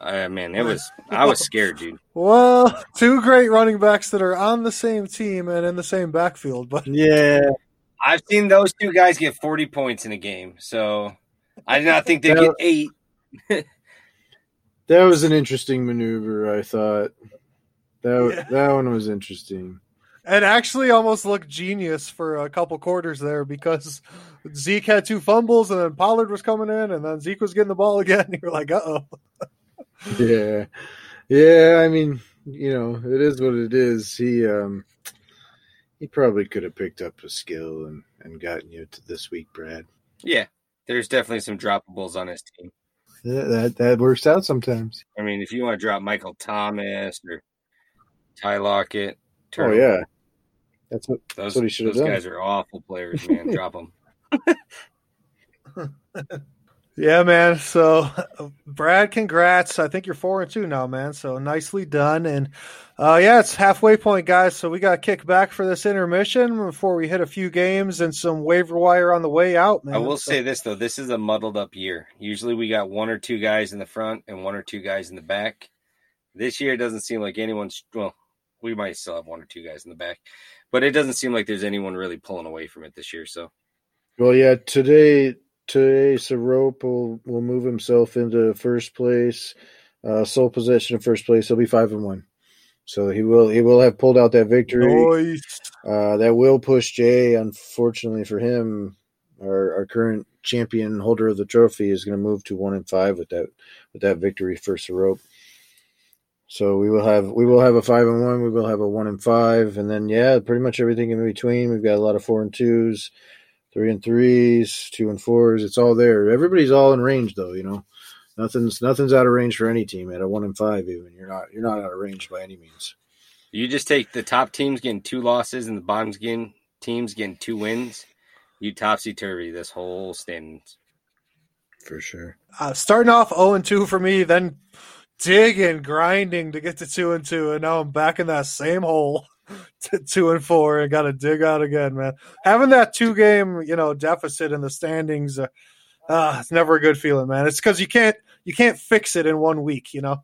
Uh, man, it was. I was scared, dude. Well, two great running backs that are on the same team and in the same backfield, but Yeah, I've seen those two guys get 40 points in a game, so I did not think they'd get eight. that was an interesting maneuver. I thought that Yeah. that one was interesting. and actually almost looked genius for a couple quarters there because Zeke had two fumbles and then Pollard was coming in and then Zeke was getting the ball again. You're like, uh oh. Yeah, yeah. I mean, you know, it is what it is. He um, he probably could have picked up a skill and and gotten you to this week, Brad. Yeah, there's definitely some droppables on his team. Yeah, that that works out sometimes. I mean, if you want to drop Michael Thomas or Ty Lockett, Oh yeah, that's what those, what he should have those guys are awful players, man. drop them. Yeah, man. So, Brad, congrats. I think you're four and two now, man. So nicely done. And uh, yeah, it's halfway point, guys. So we got to kick back for this intermission before we hit a few games and some waiver wire on the way out, man. I will So- say this though: this is a muddled up year. Usually, we got one or two guys in the front and one or two guys in the back. This year, it doesn't seem like anyone's. Well, we might still have one or two guys in the back, but it doesn't seem like there's anyone really pulling away from it this year. So, Well, yeah. Today, today, Sorope will will move himself into first place, uh, sole possession of first place. He'll be five and one, so he will he will have pulled out that victory. Nice. Uh, that will push Jay. Unfortunately for him, our, our current champion holder of the trophy is going to move to one and five with that with that victory for Sorope. So we will have we will have a five and one. We will have a one and five, and then yeah, pretty much everything in between. We've got a lot of four and twos, three and threes, two and fours. It's all there. Everybody's all in range though. You know, nothing's nothing's out of range for any team at a one and five. Even you're not you're not out of range by any means. you just take the top teams getting two losses and the bottom getting teams getting two wins. You topsy turvy this whole standings. For sure. Uh, starting off 0 and 2 for me, then digging, grinding to get to 2 and 2, and now I'm back in that same hole to 2 and 4 and got to dig out again, man. Having that two game, you know, deficit in the standings, uh, uh, it's never a good feeling, man. It's because you can't you can't fix it in one week, you know.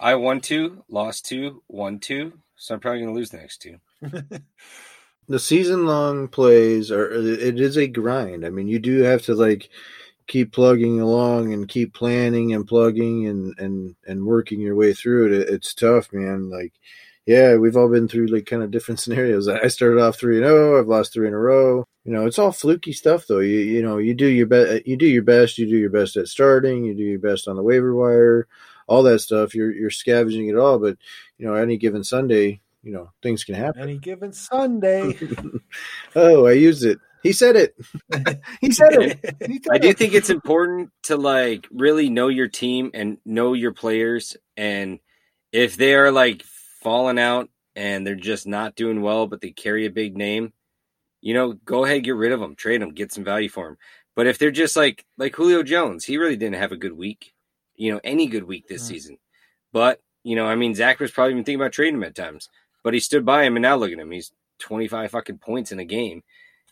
I won two, lost two, won two, so I'm probably going to lose the next two. the season long plays are it is a grind. I mean, you do have to like keep plugging along and keep planning and plugging and and and working your way through it. It's tough, man. Like, yeah, we've all been through like kind of different scenarios. I started off three and zero. I've lost three in a row. You know, it's all fluky stuff though. You you know, you do your best. You do your best. You do your best at starting. You do your best on the waiver wire. All that stuff. You're you're scavenging it all, but you know, any given Sunday, you know, things can happen. Any given Sunday. Oh, I used it. He said it. he said it. He I do it. think it's important to like really know your team and know your players and if they are like falling out and they're just not doing well but they carry a big name, you know, go ahead get rid of them, trade them, get some value for them. But if they're just like like Julio Jones, he really didn't have a good week, you know, any good week this Mm. season. But, you know, I mean Zach was probably even thinking about trading him at times. But he stood by him and now look at him. He's 25 fucking points in a game.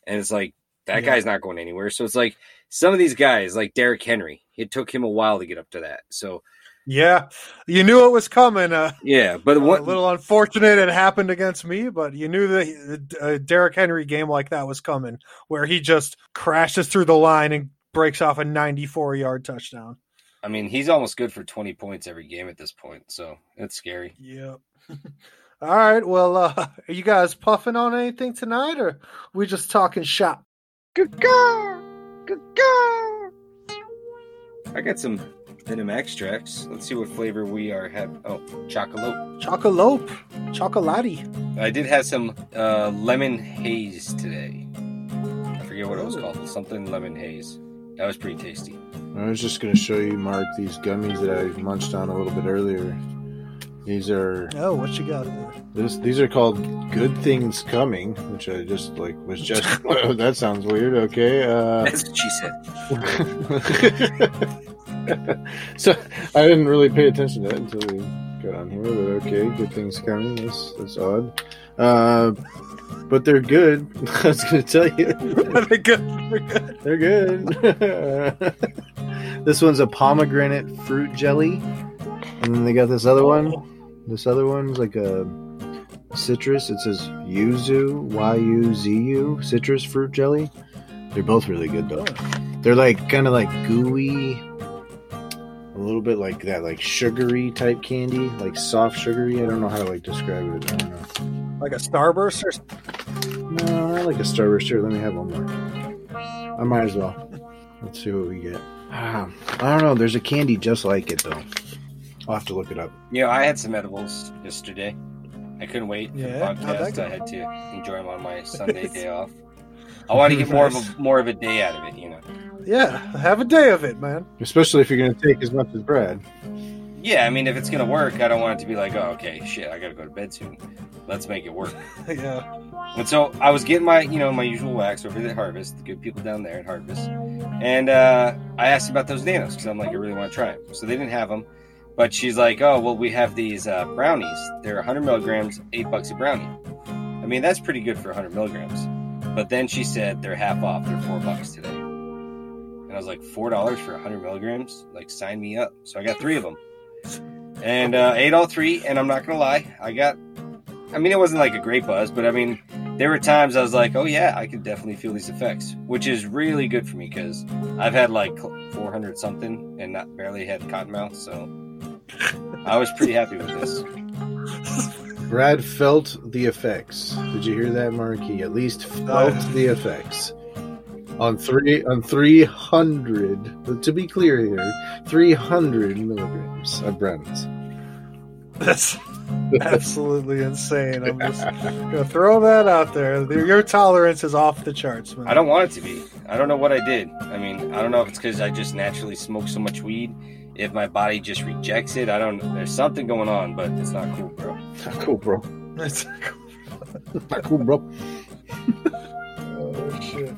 And it's like that Yeah. guy's not going anywhere. So it's like some of these guys, like Derrick Henry, it took him a while to get up to that. So Yeah, you knew it was coming. Uh, yeah, but a what little unfortunate it happened against me, but you knew the uh, Derrick Henry game like that was coming, where he just crashes through the line and breaks off a 94 yard touchdown. I mean, he's almost good for 20 points every game at this point. So it's scary. Yep. All right. Well, uh, are you guys puffing on anything tonight, or we just talking shop? Good girl. Good girl. I got some venom extracts. Let's see what flavor we are have. Oh, chocolate. Chocolope, chocolati. I did have some uh, lemon haze today. I forget what it was called. Something lemon haze. That was pretty tasty. I was just going to show you, Mark, these gummies that I munched on a little bit earlier. These are Oh, what you got there? this. These are called Good Things Coming, which I just like was just. that sounds weird. Okay. Uh, That's what she said. so I didn't really pay attention to that until we got on here. But okay, good things coming. That's that's odd. Uh, but they're good. I was going to tell you, Are they good? They're good. they're good. this one's a pomegranate fruit jelly, and then they got this other one. This other one's like a citrus. It says yuzu, Y U Z U, citrus fruit jelly. They're both really good though. They're like kind of like gooey, a little bit like that, like sugary type candy, like soft sugary. I don't know how to like describe it. I don't know. Like a Starburst or No, I like a Starburst. Sure, let me have one more. I might as well. Let's see what we get. Ah, I don't know. There's a candy just like it though. I'll have to look it up. Yeah, I had some edibles yesterday. I couldn't wait for Yeah? the podcast. I had to enjoy them on my Sunday day off. I want to get more of a more of a day out of it, you know. yeah, have a day of it, man. Especially if you're going to take as much as Brad. Yeah, I mean, if it's gonna work, I don't want it to be like, oh, okay, shit, I gotta go to bed soon. Let's make it work. yeah. And so I was getting my, you know, my usual wax over at Harvest, the good people down there at Harvest, and uh, I asked about those nanos because I'm like, I really want to try them. So they didn't have them, but she's like, oh, well, we have these uh, brownies. They're 100 milligrams, eight bucks a brownie. I mean, that's pretty good for 100 milligrams. But then she said they're half off. They're four bucks today. And I was like, four dollars for 100 milligrams? Like, sign me up. So I got three of them, and uh, ate all three. And I'm not gonna lie, I got. I mean, it wasn't like a great buzz, but I mean, there were times I was like, oh yeah, I could definitely feel these effects, which is really good for me because I've had like 400 something and not barely had cotton mouth, so I was pretty happy with this. Brad felt the effects. Did you hear that, Mark? He at least felt oh. the effects. On three on three hundred to be clear here, three hundred milligrams of brownies. That's absolutely insane. I'm just gonna throw that out there. Your tolerance is off the charts, man. I don't want it to be. I don't know what I did. I mean, I don't know if it's because I just naturally smoke so much weed. If my body just rejects it, I don't. There's something going on, but it's not cool, bro. Not cool, bro. It's- Not cool, bro. oh shit.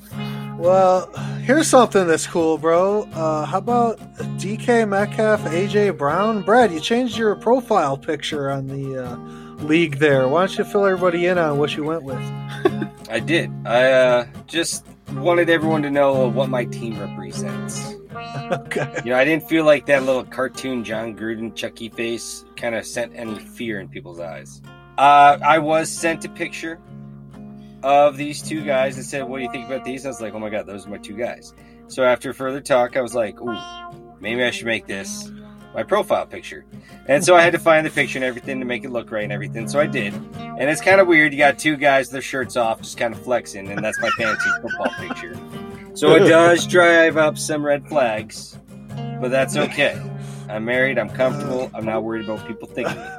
Well, here's something that's cool, bro. Uh, how about DK Metcalf, AJ Brown, Brad? You changed your profile picture on the uh, league there. Why don't you fill everybody in on what you went with? I did. I uh, just wanted everyone to know what my team represents. Okay. You know, I didn't feel like that little cartoon Jon Gruden Chucky face kind of sent any fear in people's eyes. Uh, I was sent a picture of these two guys and said, "What do you think about these?" I was like, "Oh my god, those are my two guys." So after further talk, I was like, "Ooh, maybe I should make this my profile picture." And so I had to find the picture and everything to make it look right and everything. So I did, and it's kind of weird. You got two guys, their shirts off, just kind of flexing, and that's my fantasy football picture. So it does drive up some red flags, but that's okay. I'm married. I'm comfortable. I'm not worried about people thinking. it.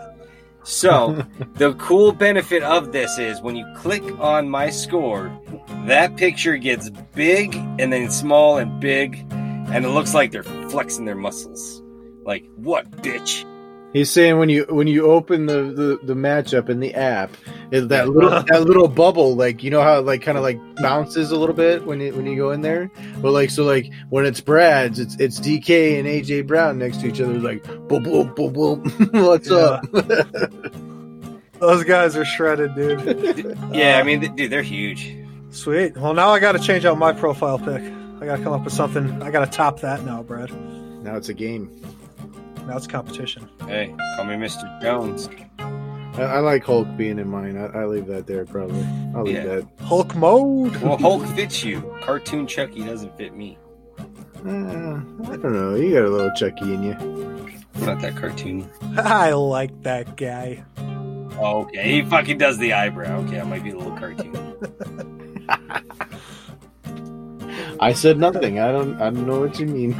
So the cool benefit of this is when you click on my score, that picture gets big and then small and big, and it looks like they're flexing their muscles. Like what, bitch? He's saying when you when you open the the, the matchup in the app, is that little that little bubble like you know how it like kind of like bounces a little bit when you when you go in there. But like so like when it's Brad's, it's it's DK and AJ Brown next to each other, like boom boom boom boom. What's up? Those guys are shredded, dude. Yeah, I uh, mean, th- dude, they're huge. Sweet. Well, now I got to change out my profile pic. I got to come up with something. I got to top that now, Brad. Now it's a game. Now it's competition. Hey, call me Mr. Jones. I, I like Hulk being in mine. I, I leave that there probably. I'll leave Yeah. that. Hulk mode. Well, Hulk fits you. Cartoon Chucky doesn't fit me. Uh, I don't know. You got a little Chucky in you. Not that cartoon. I like that guy. Oh, okay. He fucking does the eyebrow. Okay, I might be a little cartoon. I said nothing. I don't. I don't know what you mean.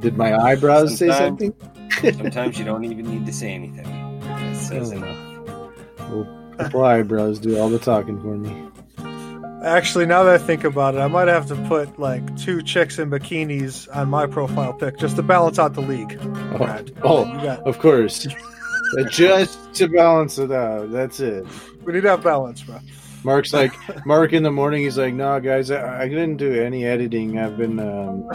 Did my eyebrows say something? Sometimes you don't even need to say anything. It says Oh. enough. Well, couple eyebrows do all the talking for me. Actually, now that I think about it, I might have to put like two chicks in bikinis on my profile pic just to balance out the league. Oh, Brad. oh, got, of course. Just to balance it out. That's it. we need that balance, bro. Mark's like Mark in the morning. He's like, "No, guys, I, I didn't do any editing. I've been um,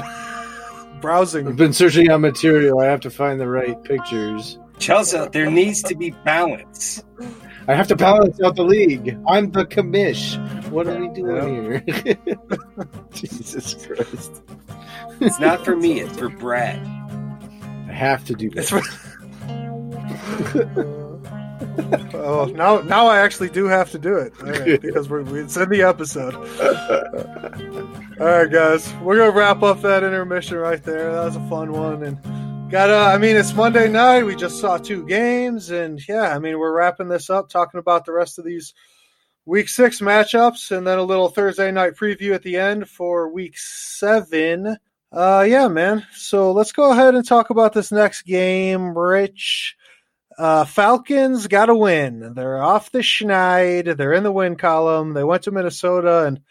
I've been searching on material. I have to find the right pictures. Chelsea, there needs to be balance. I have to balance out the league. I'm the commish. What are we doing here? Jesus Christ! It's not for me, it's for Brad. I have to do It's that. oh, now now I actually do have to do it right, because we're, we- it's in the episode. All right, guys, we're gonna wrap up that intermission right there. That was a fun one, and got uh, I mean, it's Monday night. We just saw two games, and yeah, I mean, we're wrapping this up, talking about the rest of these week six matchups, and then a little Thursday night preview at the end for week seven. Uh, yeah, man. So let's go ahead and talk about this next game, Rich. Uh, Falcons got a win. They're off the schneid. They're in the win column. They went to Minnesota, and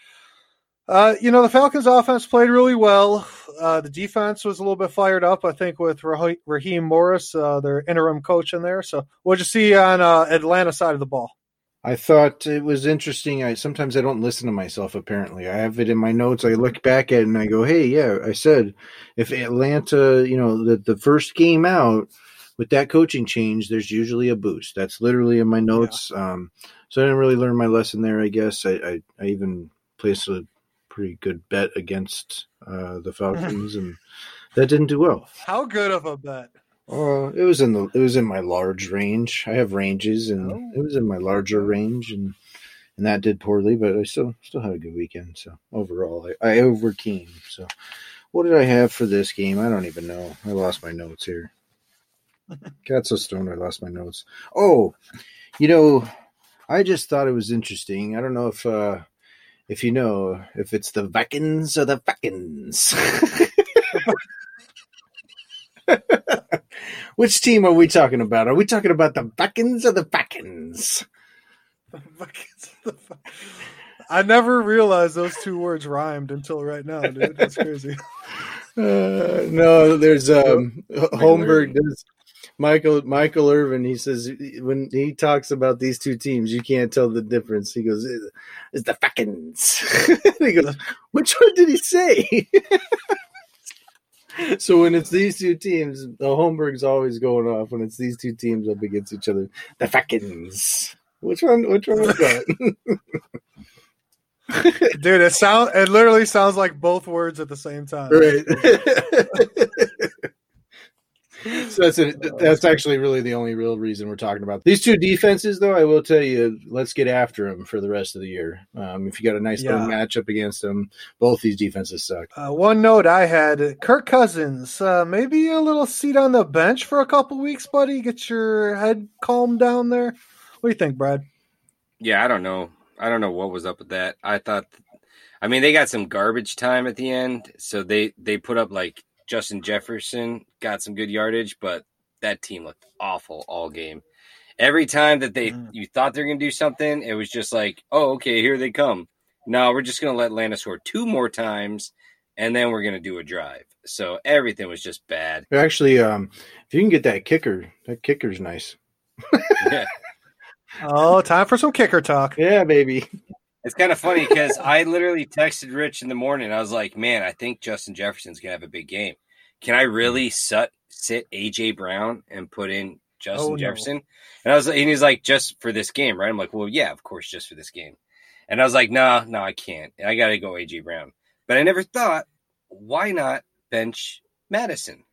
uh, you know the Falcons' offense played really well. Uh, the defense was a little bit fired up, I think, with Rah- Raheem Morris, uh, their interim coach in there. So, what'd you see on uh, Atlanta side of the ball? I thought it was interesting. I sometimes I don't listen to myself. Apparently, I have it in my notes. I look back at it and I go, "Hey, yeah, I said if Atlanta, you know, the the first game out with that coaching change, there's usually a boost." That's literally in my notes. Um, so I didn't really learn my lesson there. I guess I I, I even placed a pretty good bet against uh, the Falcons, and that didn't do well. How good of a bet? Uh, it was in the it was in my large range. I have ranges, and Oh. it was in my larger range, and and that did poorly, but I still still had a good weekend. So overall, I, I overcame. So what did I have for this game? I don't even know. I lost my notes here. Got so stoned, I lost my notes. Oh, you know, I just thought it was interesting. I don't know if uh if you know if it's the Vikings or the Vikings. Which team are we talking about? Are we talking about the Vikings or the Vikings? I never realized those two words rhymed until right now, dude. That's crazy. Uh, no, there's um Holmberg does Michael Michael Irvin. He says when he talks about these two teams, you can't tell the difference. He goes, "It's the Vikings." he goes, "Which one did he say?" so when it's these two teams, the Holmberg's always going off. When it's these two teams up against each other, the Vikings. Which one? Which one was that? Dude, it sound it literally sounds like both words at the same time. Right. So that's a, that's actually really the only real reason we're talking about these two defenses. Though I will tell you, let's get after them for the rest of the year. Um, if you got a nice little matchup against them, both these defenses suck. Uh, one note I had: Kirk Cousins, uh, maybe a little seat on the bench for a couple weeks, buddy. Get your head calmed down there. What do you think, Brad? Yeah, I don't know. I don't know what was up with that. I thought, I mean, they got some garbage time at the end, so they they put up like Justin Jefferson got some good yardage, but that team looked awful all game. Every time that they Mm. you thought they're gonna do something, it was just like, oh, okay, here they come. No, we're just gonna let Atlanta score two more times, and then we're gonna do a drive. So everything was just bad. Actually, um, if you can get that kicker, that kicker's nice. Yeah. Oh, time for some kicker talk. Yeah, baby. It's kind of funny because I literally texted Rich in the morning. I was like, "Man, I think Justin Jefferson's gonna have a big game. Can I really mm. sit sit AJ Brown and put in Justin Oh, no. Jefferson?" And I was, and he's like, "Just for this game, right?" I'm like, "Well, yeah, of course, just for this game." And I was like, no, nah, no, I can't. I got to go AJ Brown. But I never thought, why not bench Madison?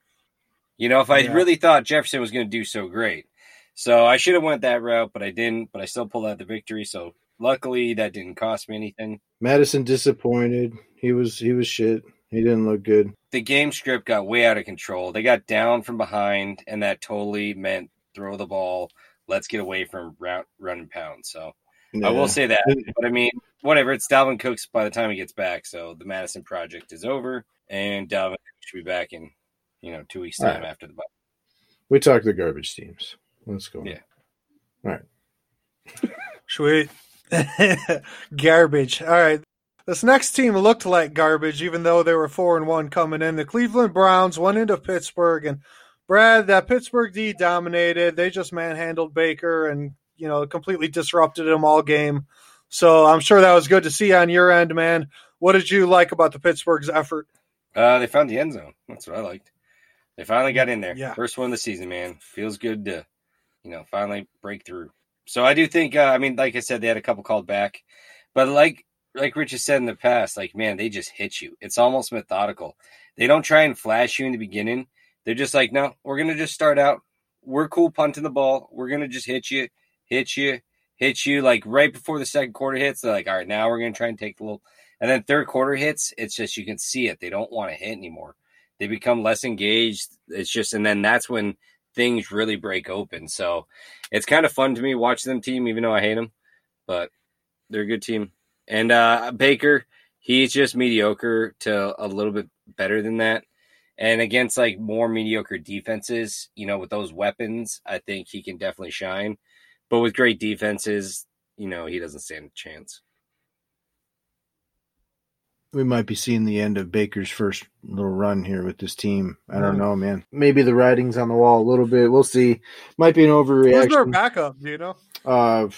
You know, if I yeah. really thought Jefferson was going to do so great. So I should have went that route, but I didn't. But I still pulled out the victory. So luckily, that didn't cost me anything. Madison disappointed. He was he was shit. He didn't look good. The game script got way out of control. They got down from behind, and that totally meant throw the ball. Let's get away from route, run and pound. So yeah. I will say that. But I mean, whatever. It's Dalvin Cooks by the time he gets back. So the Madison project is over, and Dalvin should be back in you know two weeks time right. after the bye. We talk the garbage teams. Let's go. Yeah. All right. Sweet. garbage. All right. This next team looked like garbage, even though they were four and one coming in. The Cleveland Browns went into Pittsburgh, and Brad, that Pittsburgh D dominated. They just manhandled Baker and you know completely disrupted him all game. So I'm sure that was good to see on your end, man. What did you like about the Pittsburgh's effort? Uh, they found the end zone. That's what I liked. They finally got in there. Yeah. First one of the season, man. Feels good to, you know, finally break through. So I do think. Uh, I mean, like I said, they had a couple called back, but like like Rich has said in the past, like man, they just hit you. It's almost methodical. They don't try and flash you in the beginning. They're just like, no, we're gonna just start out. We're cool punting the ball. We're gonna just hit you, hit you, hit you. Like right before the second quarter hits, they're like, all right, now we're gonna try and take a little. And then third quarter hits, it's just you can see it. They don't want to hit anymore. They become less engaged. It's just, and then that's when things really break open. So it's kind of fun to me watching them team, even though I hate them. But they're a good team. And uh, Baker, he's just mediocre to a little bit better than that. And against like more mediocre defenses, you know, with those weapons, I think he can definitely shine. But with great defenses, you know, he doesn't stand a chance. We might be seeing the end of Baker's first little run here with this team. I don't know, man. Maybe the writing's on the wall a little bit. We'll see. Might be an overreaction. Who's their backup? You know? Uh,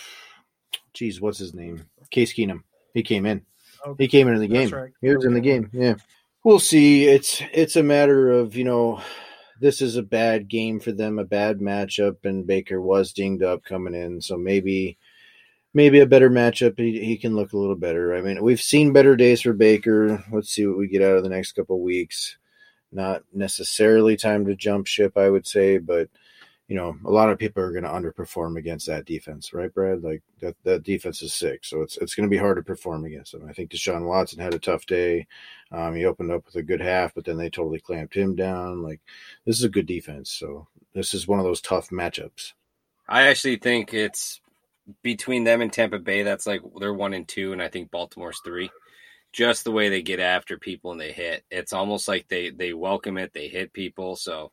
geez, what's his name? Case Keenum. He came in. Okay. He came into the game. Right. He was in the game. Yeah. We'll see. It's it's a matter of you know, this is a bad game for them, a bad matchup, and Baker was dinged up coming in, so maybe maybe a better matchup. He, he can look a little better. I mean, we've seen better days for Baker. Let's see what we get out of the next couple weeks. Not necessarily time to jump ship, I would say, but you know, a lot of people are going to underperform against that defense, right, Brad? Like that, that defense is sick, so it's it's going to be hard to perform against them. I think Deshaun Watson had a tough day. Um, he opened up with a good half, but then they totally clamped him down. Like this is a good defense, so this is one of those tough matchups. I actually think it's between them and Tampa Bay. That's like they're one and two, and I think Baltimore's three. Just the way they get after people and they hit, it's almost like they they welcome it. They hit people, so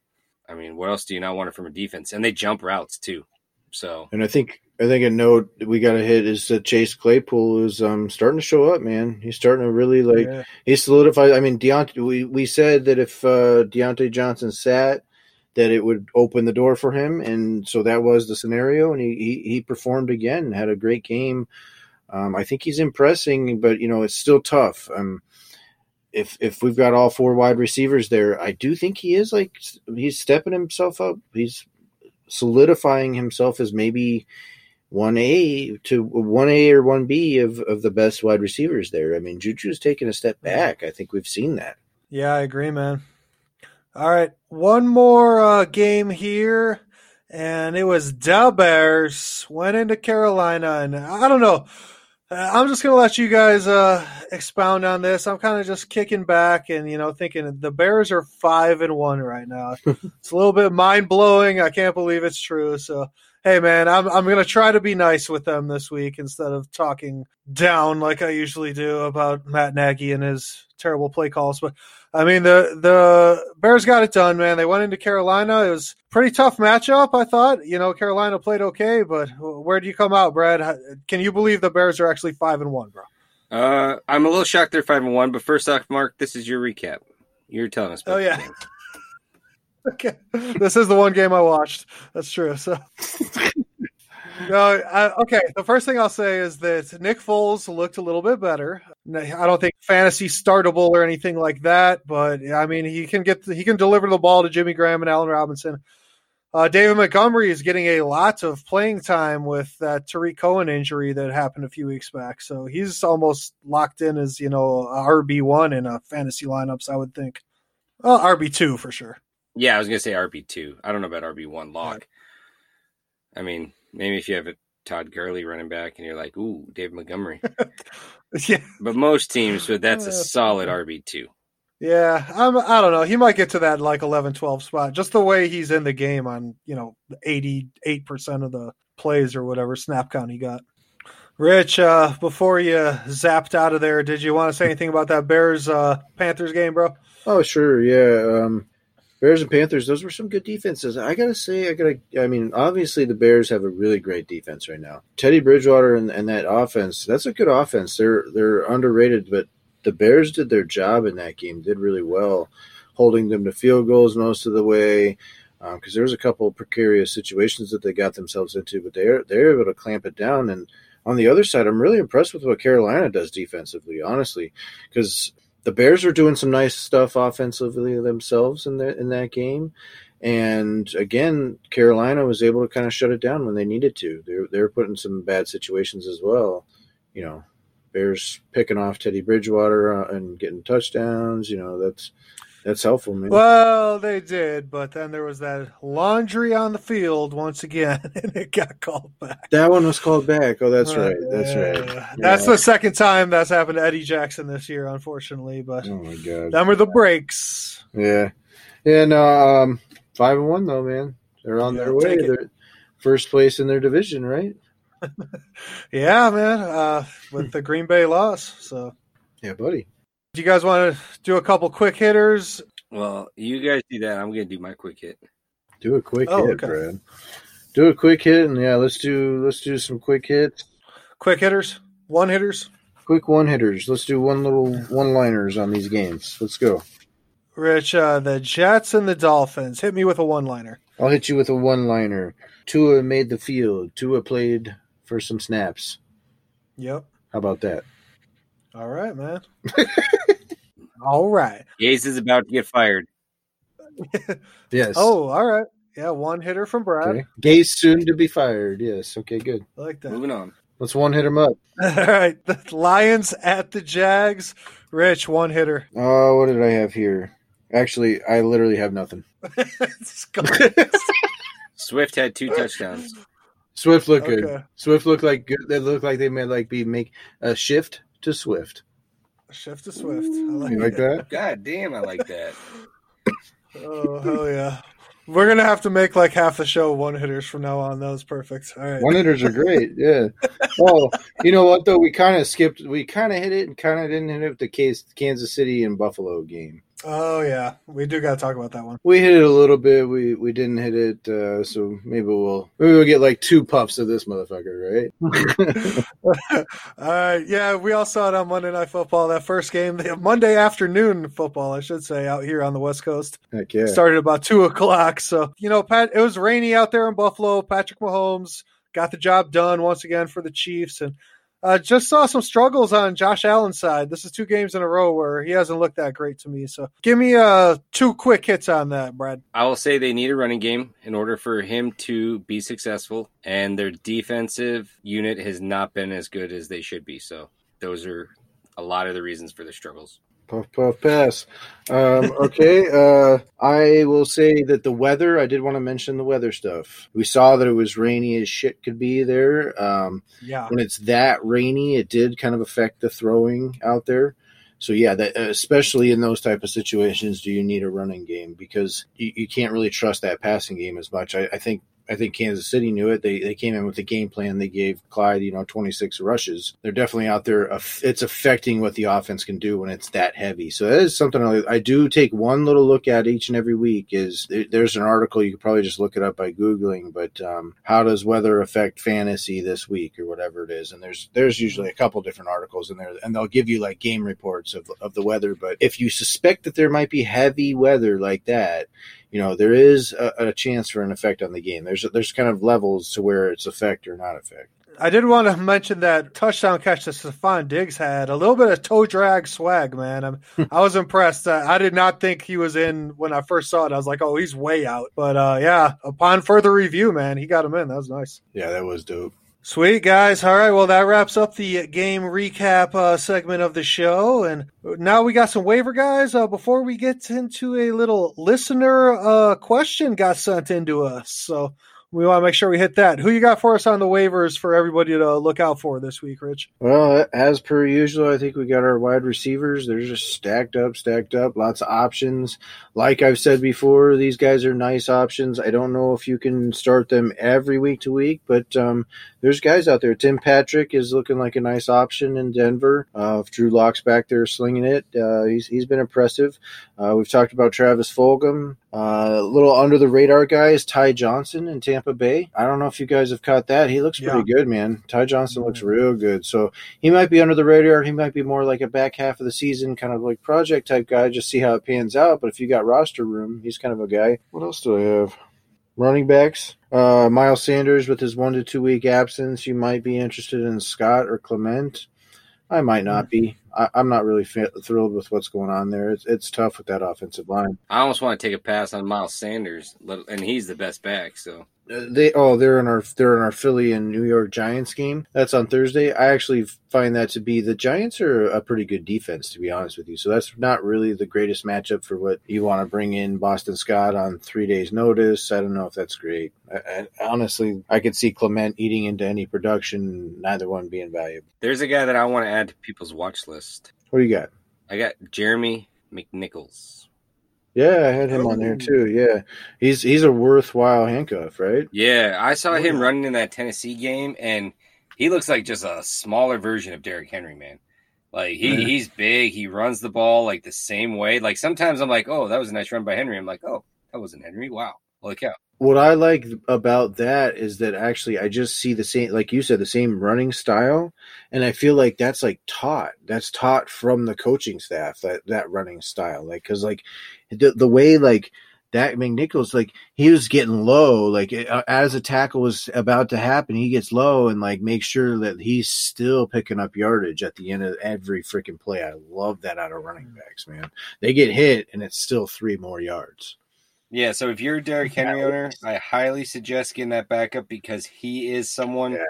I mean, what else do you not want from a defense? And they jump routes too. So, and I think I think a note we got to hit is that Chase Claypool is um starting to show up, man. He's starting to really like yeah. he's solidified. I mean, Diontae, we we said that if uh, Diontae Johnson sat, that it would open the door for him, and so that was the scenario, and he he, he performed again, had a great game. Um, I think he's impressing, but you know it's still tough. Um, if if we've got all four wide receivers there, I do think he is like he's stepping himself up. He's solidifying himself as maybe one A to one A or one B of of the best wide receivers there. I mean, Juju's taken a step back. I think we've seen that. Yeah, I agree, man. All right, one more uh, game here, and it was Del Bears went into Carolina, and I don't know. Uh, I'm just going to let you guys uh, expound on this. I'm kind of just kicking back and you know thinking the Bears are five and one right now. it's a little bit mind blowing. I can't believe it's true. So hey, man, I'm I'm going to try to be nice with them this week instead of talking down like I usually do about Matt Nagy and his terrible play calls. But I mean, the the Bears got it done, man. They went into Carolina. It was pretty tough matchup. I thought, you know, Carolina played okay, but where do you come out, Brad? Can you believe the Bears are actually five and one, bro? Uh, I'm a little shocked they're five and one. But first off, Mark, this is your recap. You're telling us. oh yeah. okay, this is the one game I watched. That's true. So. No, I, okay. The first thing I'll say is that Nick Foles looked a little bit better. I don't think fantasy startable or anything like that, but I mean he can get he can deliver the ball to Jimmy Graham and Allen Robinson. Uh, David Montgomery is getting a lot of playing time with that Tarik Cohen injury that happened a few weeks back. So he's almost locked in as, you know, RB one in a fantasy lineups, I would think. Well, RB two for sure. Yeah, I was gonna say RB two. I don't know about RB one lock. I mean, maybe if you have a Todd Gurley running back and you're like, ooh, Dave Montgomery. yeah. But most teams, but that's a solid RB two. Yeah, I'm, I don't know. He might get to that like 11, 12 spot. Just the way he's in the game on, you know, 88% of the plays or whatever snap count he got. Rich, uh, before you zapped out of there, did you want to say anything about that Bears uh, Panthers game, bro? Oh, sure. Yeah. Um, Bears and Panthers, those were some good defenses. I gotta say, I gotta. I mean, obviously the Bears have a really great defense right now. Teddy Bridgewater and, and that offense, that's a good offense. They're they're underrated, but the Bears did their job in that game, did really well, holding them to field goals most of the way. Because um, there was a couple of precarious situations that they got themselves into, but they're they're able to clamp it down. And on the other side, I'm really impressed with what Carolina does defensively, honestly, because the Bears are doing some nice stuff offensively themselves in that in that game. And again, Carolina was able to kind of shut it down when they needed to. They're they're put in some bad situations as well. You know, Bears picking off Teddy Bridgewater uh, and getting touchdowns. You know, that's that's helpful, man. Well, they did, but then there was that laundry on the field once again, and it got called back. That one was called back. Oh, that's right. That's right. Yeah. That's the second time that's happened to Eddie Jackson this year, unfortunately. But oh my god, them are the breaks. Yeah, and um, five and one though, man. They're on yeah, their way. They're first place in their division, right? yeah, man. Uh, with the Green Bay loss, so yeah, buddy. Do you guys want to do a couple quick hitters? Well, you guys do that. I'm going to do my quick hit. Do a quick oh, hit, okay. Brad. Do a quick hit, and yeah, let's do let's do some quick hits. Quick hitters, one hitters. Quick one hitters. Let's do one little one liners on these games. Let's go. Rich, uh, the Jets and the Dolphins. Hit me with a one liner. I'll hit you with a one liner. Tua made the field. Tua played for some snaps. Yep. How about that? All right, man. all right. Gase is about to get fired. yes. Oh, all right. Yeah, one hitter from Brad. Okay. Gase soon to be fired. Yes. Okay, good. I like that. Moving on. Let's one hit him up. All right. The Lions at the Jags. Rich, one hitter. Oh, uh, what did I have here? Actually, I literally have nothing. Swift had two touchdowns. Swift looked okay. good. Swift looked like good. They looked like they may like be make a shift to Swift. Shift to Swift. I like, you like that. God damn, I like that. oh hell yeah! We're gonna have to make like half the show one hitters from now on. That was perfect. All right, one hitters are great. Yeah. oh, you know what though? We kind of skipped. We kind of hit it and kind of didn't hit it with the case Kansas City and Buffalo game. Oh yeah, we do got to talk about that one. We hit it a little bit. We we didn't hit it, uh, so maybe we'll maybe we'll get like two puffs of this motherfucker, right? All right, yeah. We all saw it on Monday Night Football. That first game, Monday afternoon football, I should say, out here on the West Coast. Heck yeah! Started about two o'clock. So you know, Pat, it was rainy out there in Buffalo. Patrick Mahomes got the job done once again for the Chiefs, and uh, just saw some struggles on Josh Allen's side. This is two games in a row where he hasn't looked that great to me. So give me uh, two quick hits on that, Brad. I will say they need a running game in order for him to be successful, and their defensive unit has not been as good as they should be. So those are a lot of the reasons for the struggles. Puff, puff, pass. Um, okay. uh, I will say that the weather, I did want to mention the weather stuff. We saw that it was rainy as shit could be there. Um, yeah. When it's that rainy, it did kind of affect the throwing out there. So yeah, that, especially in those type of situations, do you need a running game because you, you can't really trust that passing game as much. I, I think I think Kansas City knew it. They they came in with a game plan. They gave Clyde, you know, 26 rushes. They're definitely out there. It's affecting what the offense can do when it's that heavy. So that is something I, I do take one little look at each and every week. Is there's an article you could probably just look it up by googling, but um, how does weather affect fantasy this week or whatever it is? And there's there's usually a couple different articles in there, and they'll give you like game reports of of the weather. But if you suspect that there might be heavy weather like that you know there is a, a, chance for an effect on the game. There's there's kind of levels to where it's effect or not effect. I did want to mention that touchdown catch that Stefon Diggs had a little bit of toe drag swag, man. I'm, I was impressed. Uh, I did not think he was in when I first saw it. I was like, oh, he's way out. But uh, yeah, upon further review, man, he got him in. That was nice. Yeah, that was dope. Sweet guys. All right. Well, that wraps up the game recap uh, segment of the show, and now we got some waiver guys. Uh, before we get into a little listener uh, question, got sent into us. So we want to make sure we hit that. Who you got for us on the waivers for everybody to look out for this week, Rich? Well, as per usual, I think we got our wide receivers. They're just stacked up, stacked up, lots of options. Like I've said before, these guys are nice options. I don't know if you can start them every week to week, but um, there's guys out there. Tim Patrick is looking like a nice option in Denver. Uh, if Drew Lock's back there slinging it, uh, he's he's been impressive. Uh, we've talked about Travis Fulgham. Uh, a little under the radar guy is Ty Johnson in Tampa Bay. I don't know if you guys have caught that. He looks pretty yeah. good, man. Ty Johnson looks real good. So he might be under the radar. He might be more like a back half of the season, kind of like project type guy. Just see how it pans out. But if you got roster room, he's kind of a guy. What else do I have? Running backs. Uh, Miles Sanders with his one to two week absence. You might be interested in Scott or Clement. I might not be. I, am not really thrilled with what's going on there. It's, it's tough with that offensive line. I almost want to take a pass on Miles Sanders, and he's the best back. So they oh they're in our they're in our Philly and New York Giants game. That's on Thursday. I actually find that to be the Giants are a pretty good defense to be honest with you. So that's not really the greatest matchup for what you want to bring in Boston Scott on three days notice. I don't know if that's great. I, I, honestly, I could see Clement eating into any production, neither one being valuable. There's a guy that I want to add to people's watch list. What do you got? I got Jeremy McNichols. Yeah, I had him on there oh. too. Yeah, he's he's a worthwhile handcuff, right? Yeah, I saw him running in that Tennessee game, and he looks like just a smaller version of Derrick Henry, man. Like he, yeah. he's big, he runs the ball like the same way. Like sometimes I'm like, oh, that was a nice run by Henry. I'm like, oh, that wasn't Henry. Wow, holy cow what I like about that is that actually I just see the same, like you said, the same running style, and I feel like that's like taught. That's taught from the coaching staff that that running style, like because like the the way like that McNichols like he was getting low, like as a tackle was about to happen, he gets low and like make sure that he's still picking up yardage at the end of every freaking play. I love that out of running mm. backs, man. They get hit and it's still three more yards. Yeah, so if you're a Derrick Henry owner, I highly suggest getting that backup because he is someone yeah.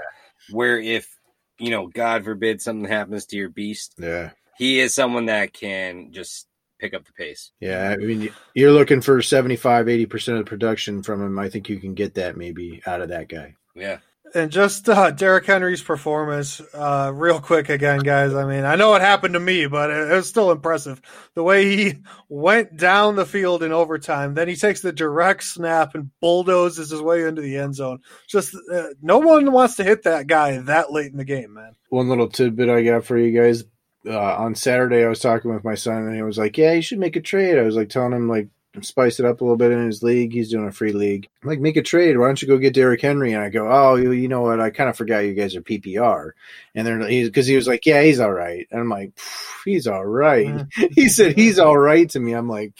where if you know, God forbid something happens to your beast, yeah, he is someone that can just pick up the pace. Yeah, I mean, you're looking for 75, 80 percent of the production from him. I think you can get that maybe out of that guy. Yeah, and just uh, Derrick Henry's performance, uh, real quick again, guys. I mean, I know it happened to me, but it, it, was still impressive. The way he went down the field in overtime, then he takes the direct snap and bulldozes his way into the end zone. Just uh, no one wants to hit that guy that late in the game, man. One little tidbit I got for you guys. Uh, on Saturday, I was talking with my son, and he was like, "Yeah, you should make a trade." I was like telling him like spice it up a little bit in his league. He's doing a free league. I'm like, make a trade. Why don't you go get Derrick Henry? And I go, oh, you, know what? I kind of forgot you guys are PPR. And then he's because he was like, yeah, he's all right. And I'm like, he's all right. Mm-hmm. he said he's all right to me. I'm like,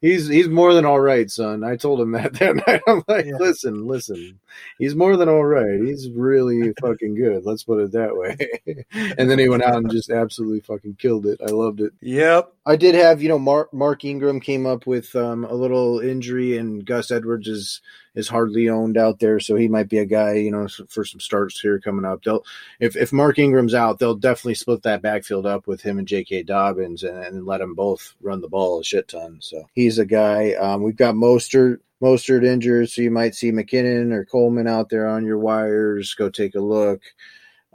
he's he's more than all right, son. I told him that that night. I'm like, yeah. listen, listen, he's more than all right. He's really fucking good. Let's put it that way. and then he went out and just absolutely fucking killed it. I loved it. Yep. I did have, you know, Mark Mark Ingram came up with um, a little injury, and Gus Edwards is is hardly owned out there, so he might be a guy, you know, for some starts here coming up. They'll if if Mark Ingram's out, they'll definitely split that backfield up with him and J.K. Dobbins, and, and let them both run the ball a shit ton. So he's a guy. Um, we've got Mostert. Mostert injured, so you might see McKinnon or Coleman out there on your wires. Go take a look.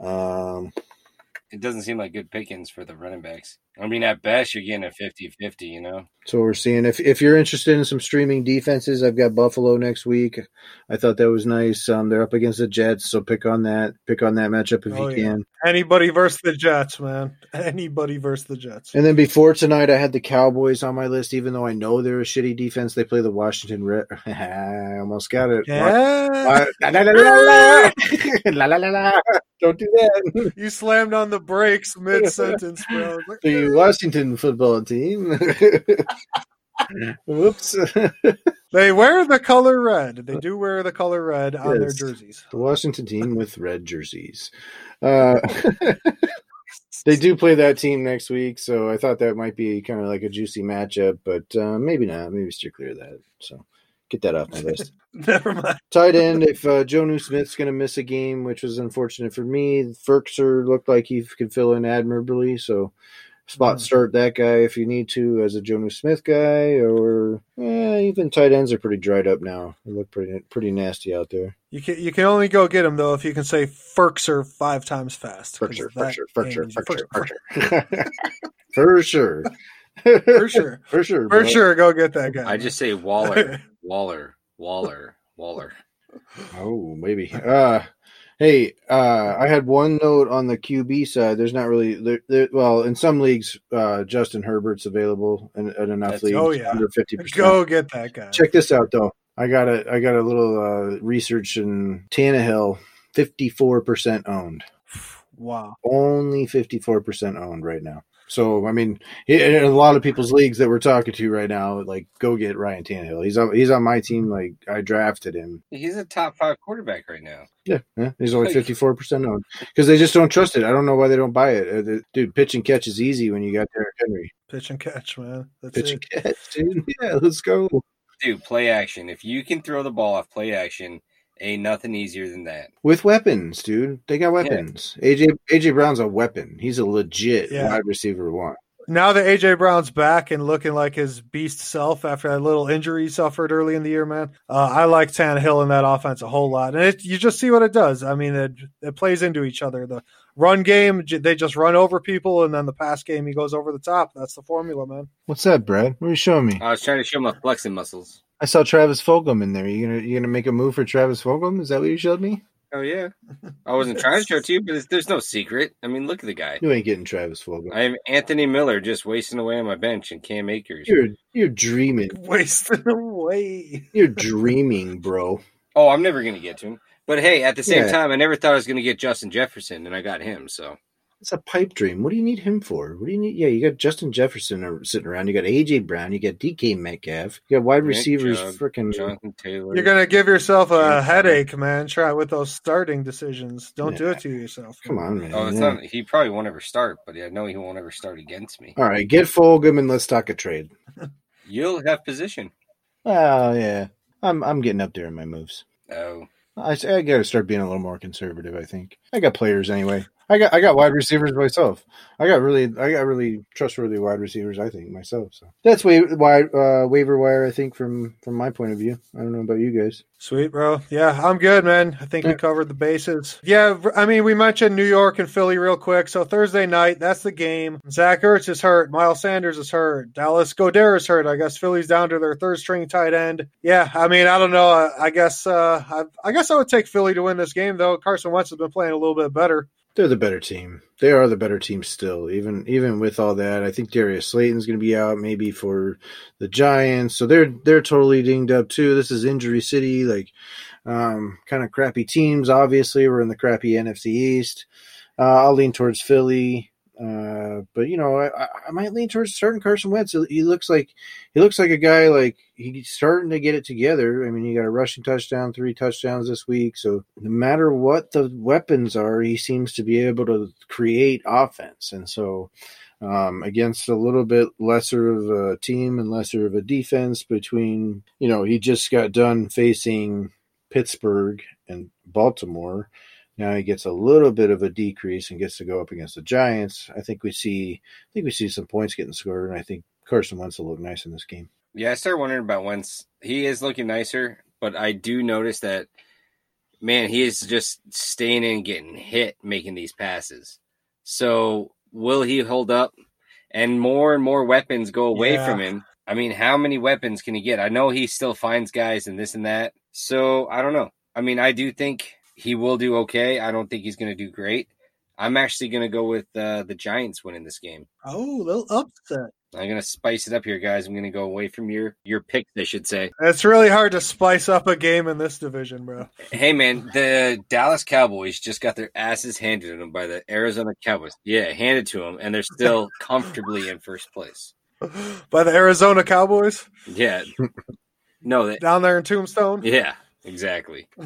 Um, it doesn't seem like good pickings for the running backs. I mean, at best, you're getting a 50 50, you know? So we're seeing if, if you're interested in some streaming defenses, I've got Buffalo next week. I thought that was nice. Um, they're up against the Jets, so pick on that. Pick on that matchup if oh, you yeah. can. Anybody versus the Jets, man. Anybody versus the Jets. And then before tonight, I had the Cowboys on my list, even though I know they're a shitty defense. They play the Washington Red. I almost got it. Yeah. la, la, la, la. Don't do that. You slammed on the brakes mid sentence, bro. the Washington football team. Whoops. They wear the color red. They do wear the color red on their jerseys. the Washington team with red jerseys. Uh, they do play that team next week, so I thought that might be kind of like a juicy matchup, but uh, maybe not. Maybe steer clear of that. So get that off my list. Never mind. Tight end, if uh, Jonnu Smith's going to miss a game, which was unfortunate for me, Firkser looked like he could fill in admirably. So, spot Mhm. start that guy if you need to as a Jonnu Smith guy, or eh, even tight ends are pretty dried up now. They look pretty pretty nasty out there. You can you can only go get him though if you can say Firkser five times fast. Firkser, Firkser, Firkser, Firkser, Firkser. For sure. For sure. For sure. For bro. sure, go get that guy. I just say Waller, Waller, Waller, Waller. Oh, maybe. Uh hey, uh I had one note on the QB side. There's not really there, there, well, in some leagues uh Justin Herbert's available in, in enough That's- leagues oh, yeah. under 50%. go get that guy. Check this out though. I got a I got a little uh research in Tannehill 54% owned. Wow. Only 54% owned right now. So I mean, in a lot of people's leagues that we're talking to right now, like go get Ryan Tannehill. He's on he's on my team. Like I drafted him. He's a top five quarterback right now. Yeah, yeah. he's only fifty four percent owned because they just don't trust it. I don't know why they don't buy it. Uh, the- dude, pitch and catch is easy when you got Derrick Henry. Pitch and catch, man. That's Pitch it. and catch, dude. Yeah, let's go. Dude, play action. If you can throw the ball off play action, ain't nothing easier than that. With weapons, dude. They got weapons. AJ AJ Brown's a weapon. He's a legit Yeah. wide receiver one. Now that AJ Brown's back and looking like his beast self after that little injury he suffered early in the year, man, uh, I like Tannehill in that offense a whole lot. And it, you just see what it does. I mean, it, it plays into each other. The run game, they just run over people, and then the pass game, he goes over the top. That's the formula, man. What's that, Brad? What are you showing me? I was trying to show my flexing muscles. I saw Travis Fulgham in there. You gonna you gonna make a move for Travis Fulgham? Is that what you showed me? Oh yeah, I wasn't trying to show it to you, but it's, there's no secret. I mean, look at the guy. You ain't getting Travis Fulgham. I am Anthony Miller just wasting away on my bench and Cam Akers. You're you're dreaming. Wasting away. You're dreaming, bro. Oh, I'm never gonna get to him. But hey, at the same Yeah. time, I never thought I was gonna get Justin Jefferson, and I got him. So It's a pipe dream. What do you need him for? What do you need? Yeah, you got Justin Jefferson sitting around. You got AJ Brown. You got DK Metcalf. You got wide Nick receivers. Freaking Jonathan Taylor. You're going to give yourself a headache, man. Try with those starting decisions. Don't do it to yourself. come on, man. Oh, it's Yeah. not. He probably won't ever start, but I know he won't ever start against me. All right, get Fulgham and let's talk a trade. You'll have position. Oh yeah, I'm I'm getting up there in my moves. Oh, I, I got to start being a little more conservative. I think I got players anyway. I got I got wide receivers myself. I got really I got really trustworthy wide receivers. I think myself. So that's way wide uh, waiver wire. I think from from my point of view. I don't know about you guys. Sweet, bro. Yeah, I'm good, man. I think we Yeah. covered the bases. Yeah, I mean, we mentioned New York and Philly real quick. So Thursday night, that's the game. Zach Ertz is hurt. Miles Sanders is hurt. Dallas Goedert is hurt. I guess Philly's down to their third string tight end. Yeah, I mean, I don't know. I, I guess uh, I, I guess I would take Philly to win this game, though. Carson Wentz has been playing a little bit better. They're the better team. They are the better team still. Even even with all that, I think Darius Slayton's going to be out maybe for the Giants. So they're they're totally dinged up too. This is injury city, like um, kind of crappy teams. Obviously, we're in the crappy NFC East. Uh, I'll lean towards Philly, uh, but you know, I, I might lean towards starting Carson Wentz. He looks like he looks like a guy like he's starting to get it together. I mean, he got a rushing touchdown, three touchdowns this week. So no matter what the weapons are, he seems to be able to create offense. And so um, against a little bit lesser of a team and lesser of a defense between, you know, he just got done facing Pittsburgh and Baltimore. Now he gets a little bit of a decrease and gets to go up against the Giants. I think we see, I think we see some points getting scored, and I think Carson Wentz will look nice in this game. yeah. I started wondering about Wentz. He is looking nicer, but I do notice that, man, he is just staying in, getting hit, making these passes. So will he hold up? And more and more weapons go away Yeah. from him. I mean, how many weapons can he get? I know he still finds guys and this and that. So I don't know. I mean, I do think he will do okay. I don't think he's going to do great. I'm actually going to go with uh, the Giants winning this game. Oh, a little upset. I'm going to spice it up here, guys. I'm going to go away from your your picks, I should say. It's really hard to spice up a game in this division, bro. Hey, man, the Dallas Cowboys just got their asses handed to them by the Arizona Cowboys. Yeah, handed to them, and they're still comfortably in first place. by the Arizona Cowboys Yeah. No, that, down there in Tombstone. yeah, exactly.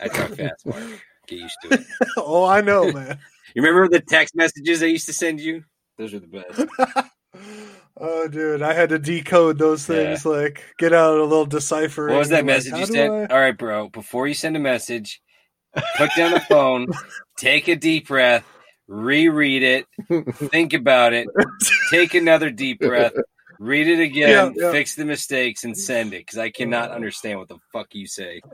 I talk fast, Mark. Get used to it. oh, I know, man. You remember the text messages I used to send you? Those are the best. oh, dude, I had to decode those things. Like, get out a little decipher. What was that message you sent? All right, bro. Before you send a message, put down the phone, take a deep breath, reread it, think about it, take another deep breath, read it again, Yeah, yeah. fix the mistakes, and send it because I cannot understand what the fuck you say.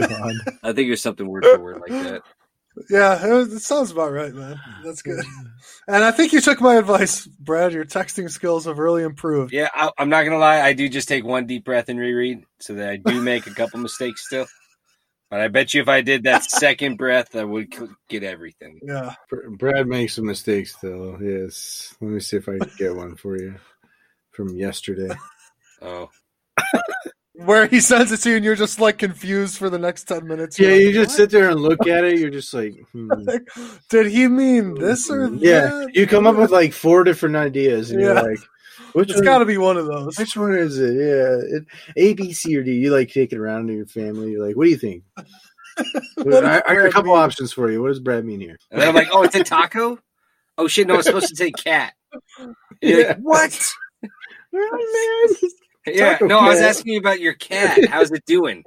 I think there's something word for word like that. Yeah, it, was- it sounds about right, man. That's good. And I think you took my advice, Brad. Your texting skills have really improved. Yeah, I, I'm not gonna lie. I do just take one deep breath and reread, so that I do make a couple mistakes still. But I bet you if I did that second breath, I would get everything. Yeah. Brad makes some mistakes though. Yes. Let me see if I can get one for you from yesterday. Oh, Where he sends it to you and you're just like confused for the next 10 minutes. Yeah, You're like, you just "What?" sit there and look at it. You're just like, hmm. Did he mean this or yeah. that? You come up with like four different ideas, and Yeah. you're like, which It's one? got to be one of those. Which one is it? Yeah, it, A, B, C, or D. You like take it around to your family. You're like, what do you think? What I, I got a couple mean? options for you. What does Brad mean here? and I'm like, oh, it's a taco. Oh shit, no, it's supposed to say cat. You're like, what? Oh, man. Yeah, Taco no, I was asking you about your cat. How's it doing?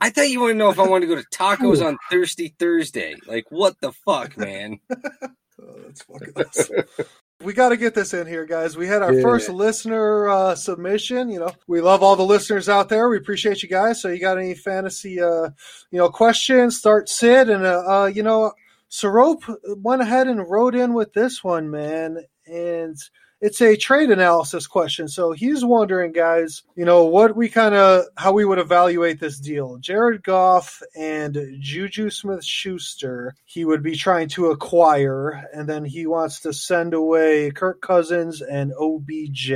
I thought you want to know if I wanted to go to tacos on Thirsty Thursday. Like, what the fuck, man? Oh, that's fucking awesome. We got to get this in here, guys. We had our Yeah. first listener uh, submission. You know, we love all the listeners out there. We appreciate you guys. So, you got any fantasy, uh, you know, questions? Start Sid and uh, uh, you know, Sorope went ahead and wrote in with this one, man, and it's a trade analysis question. So he's wondering, guys, you know, what we kind of how we would evaluate this deal. Jared Goff and Juju Smith Schuster, he would be trying to acquire, and then he wants to send away Kirk Cousins and OBJ.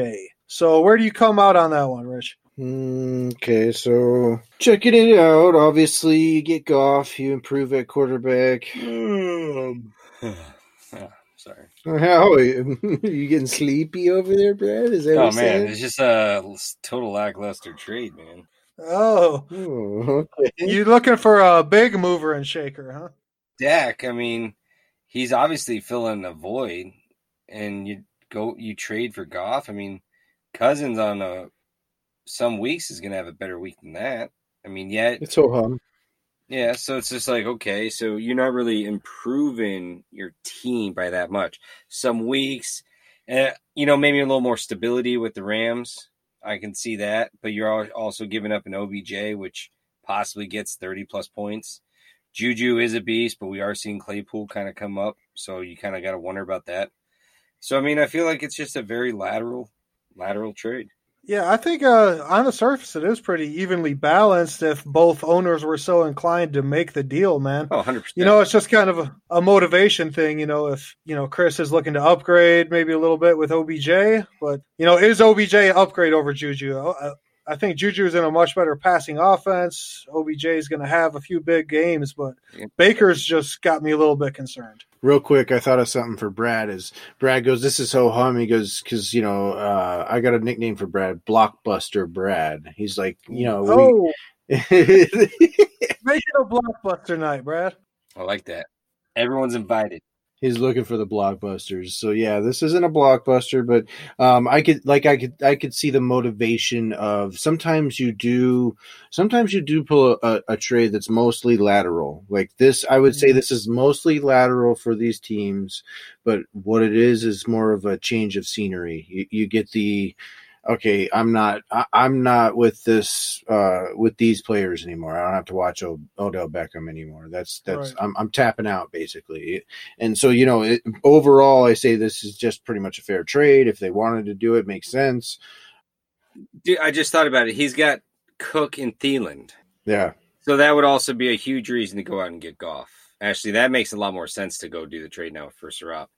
So where do you come out on that one, Rich? Mm, Okay, so checking it out. Obviously, you get Goff, you improve at quarterback. Um, Oh, sorry. How are you? you getting sleepy over there, Brad? Is that Oh what you're man, saying? it's just a total lackluster trade, man. Oh, Oh, okay. you looking for a big mover and shaker, huh? Dak, I mean, he's obviously filling a void, and you go you trade for Goff. I mean, Cousins on a some weeks is going to have a better week than that. I mean, yet It's so hum. Yeah. So it's just like okay, so you're not really improving your team by that much. Some weeks, uh, you know, maybe a little more stability with the Rams. I can see that, but you're also giving up an OBJ, which possibly gets 30 plus points. Juju is a beast, but we are seeing Claypool kind of come up, so you kind of got to wonder about that. So I mean, I feel like it's just a very lateral, lateral trade. Yeah, I think uh, on the surface it is pretty evenly balanced if both owners were so inclined to make the deal, man. Oh, 100 percent. You know, it's just kind of a, a motivation thing. You know, if you know Chris is looking to upgrade maybe a little bit with OBJ, but you know, is OBJ an upgrade over Juju? I, I think Juju is in a much better passing offense. OBJ is going to have a few big games, but. Baker's just got me a little bit concerned. Real quick, I thought of something for Brad. Is Brad goes, "This is so hum." He goes, "Because you know, uh, I got a nickname for Brad, Blockbuster Brad." He's like, you know, Oh, we, make it a blockbuster night, Brad. I like that. Everyone's invited. He's looking for the blockbusters. So yeah, this isn't a blockbuster, but um, I could like I could I could see the motivation of sometimes you do sometimes you do pull a, a trade that's mostly lateral. Like this, I would say this is mostly lateral for these teams, but what it is is more of a change of scenery. You, you get the okay, I'm not I, I'm not with this uh with these players anymore. I don't have to watch o- Odell Beckham anymore. That's that's Right. I'm I'm tapping out basically. And so, you know, it, overall, I say this is just pretty much a fair trade. If they wanted to do it, makes sense. Dude, I just thought about it. He's got Cook and Thielen. Yeah. So that would also be a huge reason to go out and get Goff. Actually, that makes a lot more sense to go do the trade now for Sarap.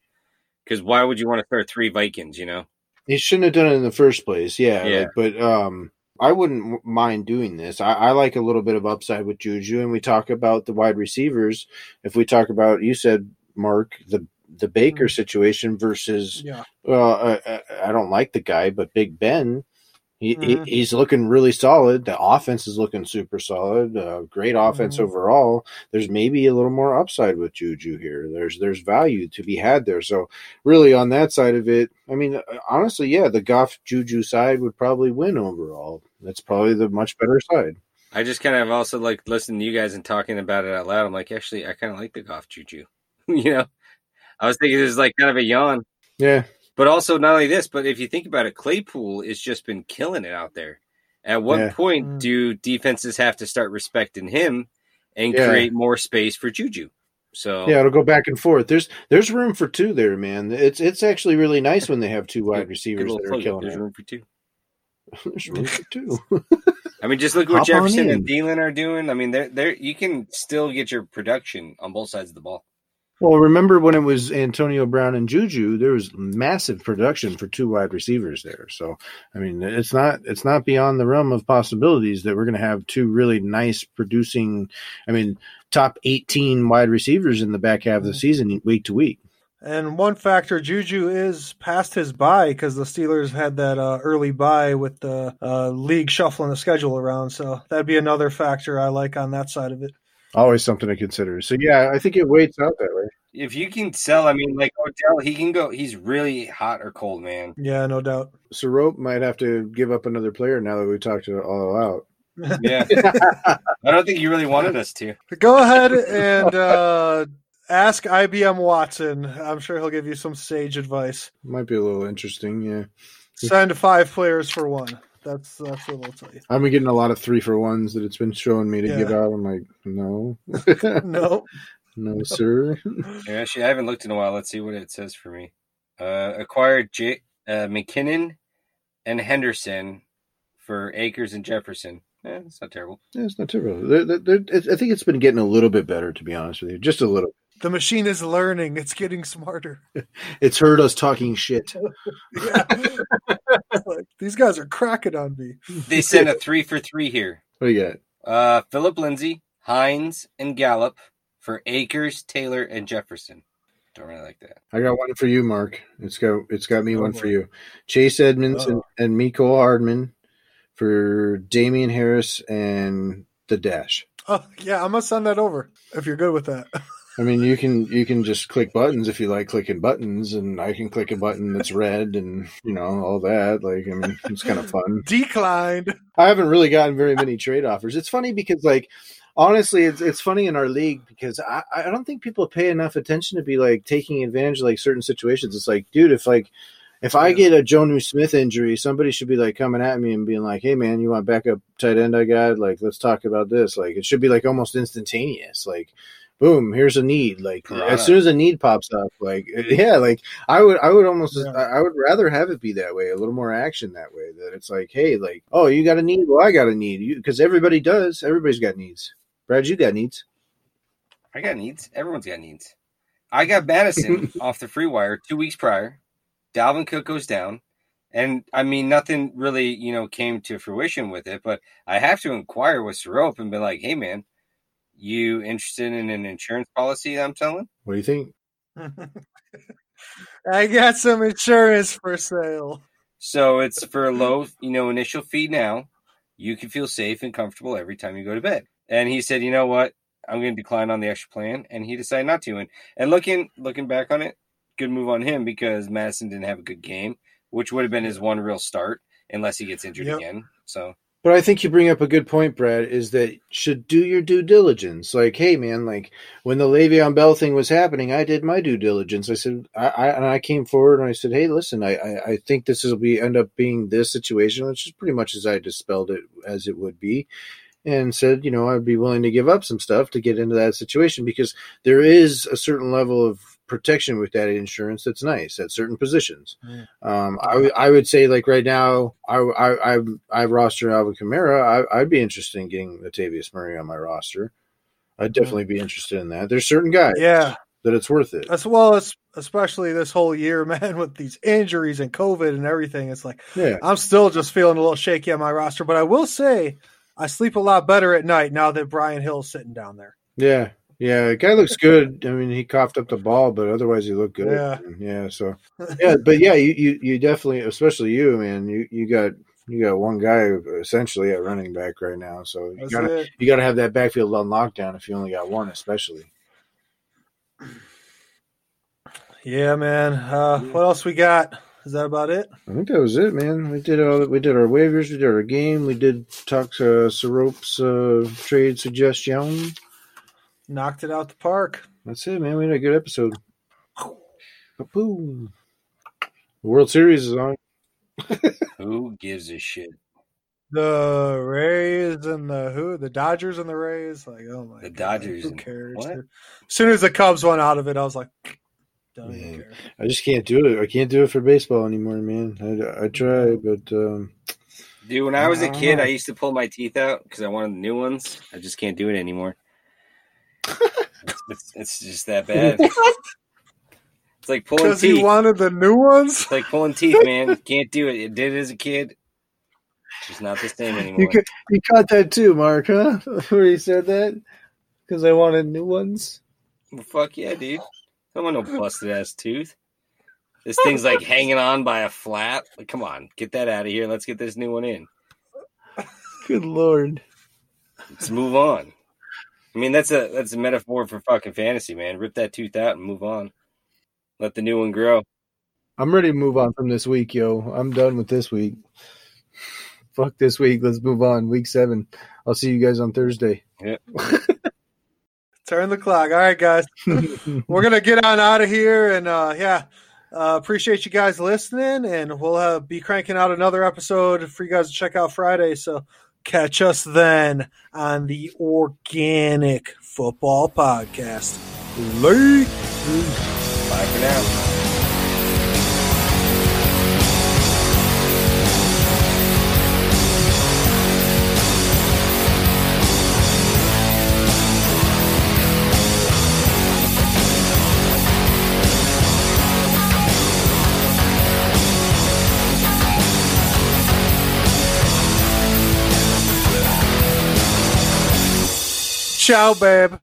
Because why would you want to throw three Vikings? You know, He shouldn't have done it in the first place. Yeah. Yeah. like, but um, I wouldn't mind doing this. I, I like a little bit of upside with Juju, and we talk about the wide receivers. If we talk about, you said, Mark, the the Baker mm-hmm. situation versus Yeah. well, I, I, I don't like the guy, but Big Ben, he, Mhm. he he's looking really solid. The offense is looking super solid. Uh, great offense Mhm. overall. There's maybe a little more upside with Juju here. There's there's value to be had there. So really on that side of it, I mean, uh, honestly, yeah, the Goff Juju side would probably win overall. That's probably the much better side. I just kind of also like listening to you guys and talking about it out loud. I'm like, actually, I kind of like the Goff Juju. you know, I was thinking it was like kind of a yawn. Yeah, But also, not only this, but if you think about it, Claypool has just been killing it out there. At what Yeah. point Mm. do defenses have to start respecting him and Yeah. create more space for Juju? So yeah, it'll go back and forth. There's there's room for two there, man. It's it's actually really nice when they have two wide receivers that are plug. killing There's it. room for two. There's room for two. I mean, just look what Hop Jefferson and Thielen are doing. I mean, they're, they're, you can still get your production on both sides of the ball. Well, remember when it was Antonio Brown and Juju, there was massive production for two wide receivers there. So, I mean, it's not it's not beyond the realm of possibilities that we're going to have two really nice producing, I mean, top 18 wide receivers in the back half of the season week to week. And one factor, Juju is past his bye because the Steelers had that uh, early bye with the uh, league shuffling the schedule around. So that'd be another factor I like on that side of it. Always something to consider. So, yeah, I think it waits out that way. If you can sell, I mean, like Odell, he can go. He's really hot or cold, man. Yeah, no doubt. Sorope might have to give up another player now that we talked it all out. Yeah, I don't think you really wanted us to. Go ahead and uh, ask IBM Watson. I'm sure he'll give you some sage advice. Might be a little interesting, yeah. Send five players for one. That's that's what they'll tell you. I've been getting a lot of three for ones that it's been showing me to Yeah. give out. I'm like, no, No, no, sir. Actually, I haven't looked in a while. Let's see what it says for me. Uh, acquired J- uh, McKinnon and Henderson for Akers and Jefferson. Eh, it's not terrible. Yeah, it's not terrible. They're, they're, they're, I think it's been getting a little bit better, to be honest with you. Just a little. The machine is learning. It's getting smarter. It's heard us talking shit. Yeah. like, these guys are cracking on me. They sent a three for three here. What do you got? Uh, Phillip Lindsay, Hines, and Gallup for Akers, Taylor, and Jefferson. Don't really like that. I got one for you, Mark. It's got it's got me Oh, one boy. for you. Chase Edmonds and, Uh-oh. and Mecole Hardman for Damien Harris and the Dash. Oh yeah, I'm gonna send that over if you're good with that. I mean, you can you can just click buttons if you like clicking buttons, and I can click a button that's red, and you know all that. Like, I mean, it's kind of fun. Declined. I haven't really gotten very many trade offers. It's funny because, like, honestly, it's it's funny in our league because I, I don't think people pay enough attention to be like taking advantage of like certain situations. It's like, dude, if like if I get a Jonnu Smith injury, somebody should be like coming at me and being like, "Hey, man, you want backup tight end? I got like, let's talk about this." Like, it should be like almost instantaneous. Like, boom, here's a need. Like, Piranha. as soon as a need pops up, like, uh, yeah, like I would, I would almost, Yeah. I would rather have it be that way, a little more action that way. That it's like, hey, like, oh, you got a need, well, I got a need, you because everybody does. Everybody's got needs. Brad, you got needs. I got needs. Everyone's got needs. I got Mattison off the free wire two weeks prior. Dalvin Cook goes down. And I mean, nothing really, you know, came to fruition with it, but I have to inquire with Sorope and be like, hey, man, you interested in an insurance policy I'm selling? What do you think? I got some insurance for sale. So it's for a low, you know, initial fee now. You can feel safe and comfortable every time you go to bed. And he said, you know what? I'm going to decline on the extra plan. And he decided not to. And, and looking, looking back on it, good move on him because Mattison didn't have a good game, which would have been his one real start unless he gets injured Yep. again. So But I think you bring up a good point, Brad, is that should do your due diligence. Like, hey, man, like when the Le'Veon Bell thing was happening, I did my due diligence. I said, I, I and I came forward and I said, hey, listen, I, I, I think this will be end up being this situation, which is pretty much as I dispelled it as it would be, and said, you know, I'd be willing to give up some stuff to get into that situation because there is a certain level of protection with that insurance that's nice at certain positions. Yeah. Um, I would- I would say like right now, I I I, I roster Alvin Kamara. I, I'd be interested in getting Latavius Murray on my roster. I'd definitely be interested in that. There's certain guys Yeah, that it's worth it. as well as especially this whole year, man, with these injuries and COVID and everything. It's like Yeah, I'm still just feeling a little shaky on my roster, but I will say I sleep a lot better at night now that Brian Hill's sitting down there. yeah. Yeah, the guy looks good. I mean, he coughed up the ball, but otherwise he looked good. Yeah. yeah. So, yeah, but yeah, you, you, you definitely, especially you, man. You, you got you got one guy essentially at running back right now. So you gotta you gotta have that backfield on lockdown if you only got one, especially. Yeah, man. Uh, what else we got? Is that about it? I think that was it, man. We did all we did our waivers, we did our game, we did talk uh Sirope's uh trade suggestion. Knocked it out the park. That's it, man. We had a good episode. Boom. World Series is on. Who gives a shit? The Rays and the who? The Dodgers and the Rays. Like, oh my The God, Dodgers Who and- cares? what? As soon as the Cubs went out of it, I was like, don't Man. care. I just can't do it. I can't do it for baseball anymore, man. I, I try, but um, Dude, when I was a I don't kid, know. I used to pull my teeth out because I wanted new ones. I just can't do it anymore. It's, it's, it's just that bad. It's like pulling Because teeth. he wanted the new ones. It's like pulling teeth, man. Can't do it. It did it as a kid. It's just not the same anymore. you ca- you caught that too, Mark, huh? Where you said that because I wanted new ones. Well, fuck yeah, dude. I want no busted ass tooth. This thing's like hanging on by a flap. Like, come on, get that out of here. Let's get this new one in. Good lord. Let's move on. I mean, that's a that's a metaphor for fucking fantasy, man. Rip that tooth out and move on. Let the new one grow. I'm ready to move on from this week, yo. I'm done with this week. Fuck this week. Let's move on. Week seven. I'll see you guys on Thursday. Turn the clock. All right, guys. We're gonna get on out of here, and uh, yeah, uh, appreciate you guys listening, and we'll uh, be cranking out another episode for you guys to check out Friday. So catch us then on the Organic Football Podcast. Late. Bye for now. Ciao, babe.